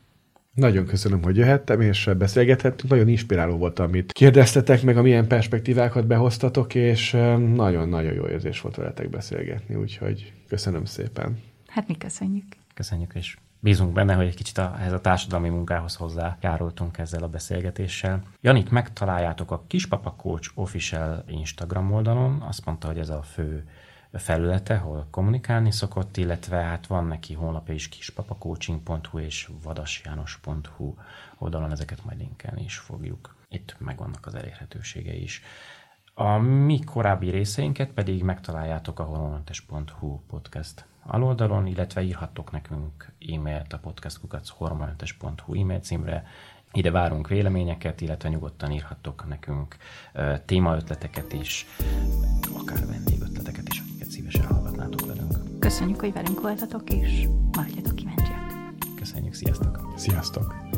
Nagyon köszönöm, hogy jöhettem, és beszélgethettünk. Nagyon inspiráló volt, amit kérdeztetek, meg amilyen perspektívákat behoztatok, és nagyon-nagyon jó érzés volt veletek beszélgetni, úgyhogy köszönöm szépen. Hát mi köszönjük. Köszönjük, és bízunk benne, hogy egy kicsit a, ehhez a társadalmi munkához hozzájárultunk ezzel a beszélgetéssel. Janit megtaláljátok a Kispapa Coach Official Instagram oldalon, azt mondta, hogy ez a fő felülete, ahol kommunikálni szokott, illetve hát van neki honlapja is kispapacoaching.hu és vadasjános.hu oldalon, ezeket majd linkelni is fogjuk. Itt megvannak az elérhetőségei is. A mi korábbi részeinket pedig megtaláljátok a hormonmentes.hu podcast aloldalon, illetve írhattok nekünk e-mailt a podcastkukachormonmentes.hu e-mail címre. Ide várunk véleményeket, illetve nyugodtan írhattok nekünk témaötleteket is, akár vendégötleteket is, szívesen hallgatnátok velünk. Köszönjük, hogy velünk voltatok, és maradjatok kíváncsiak. Köszönjük, sziasztok! Sziasztok!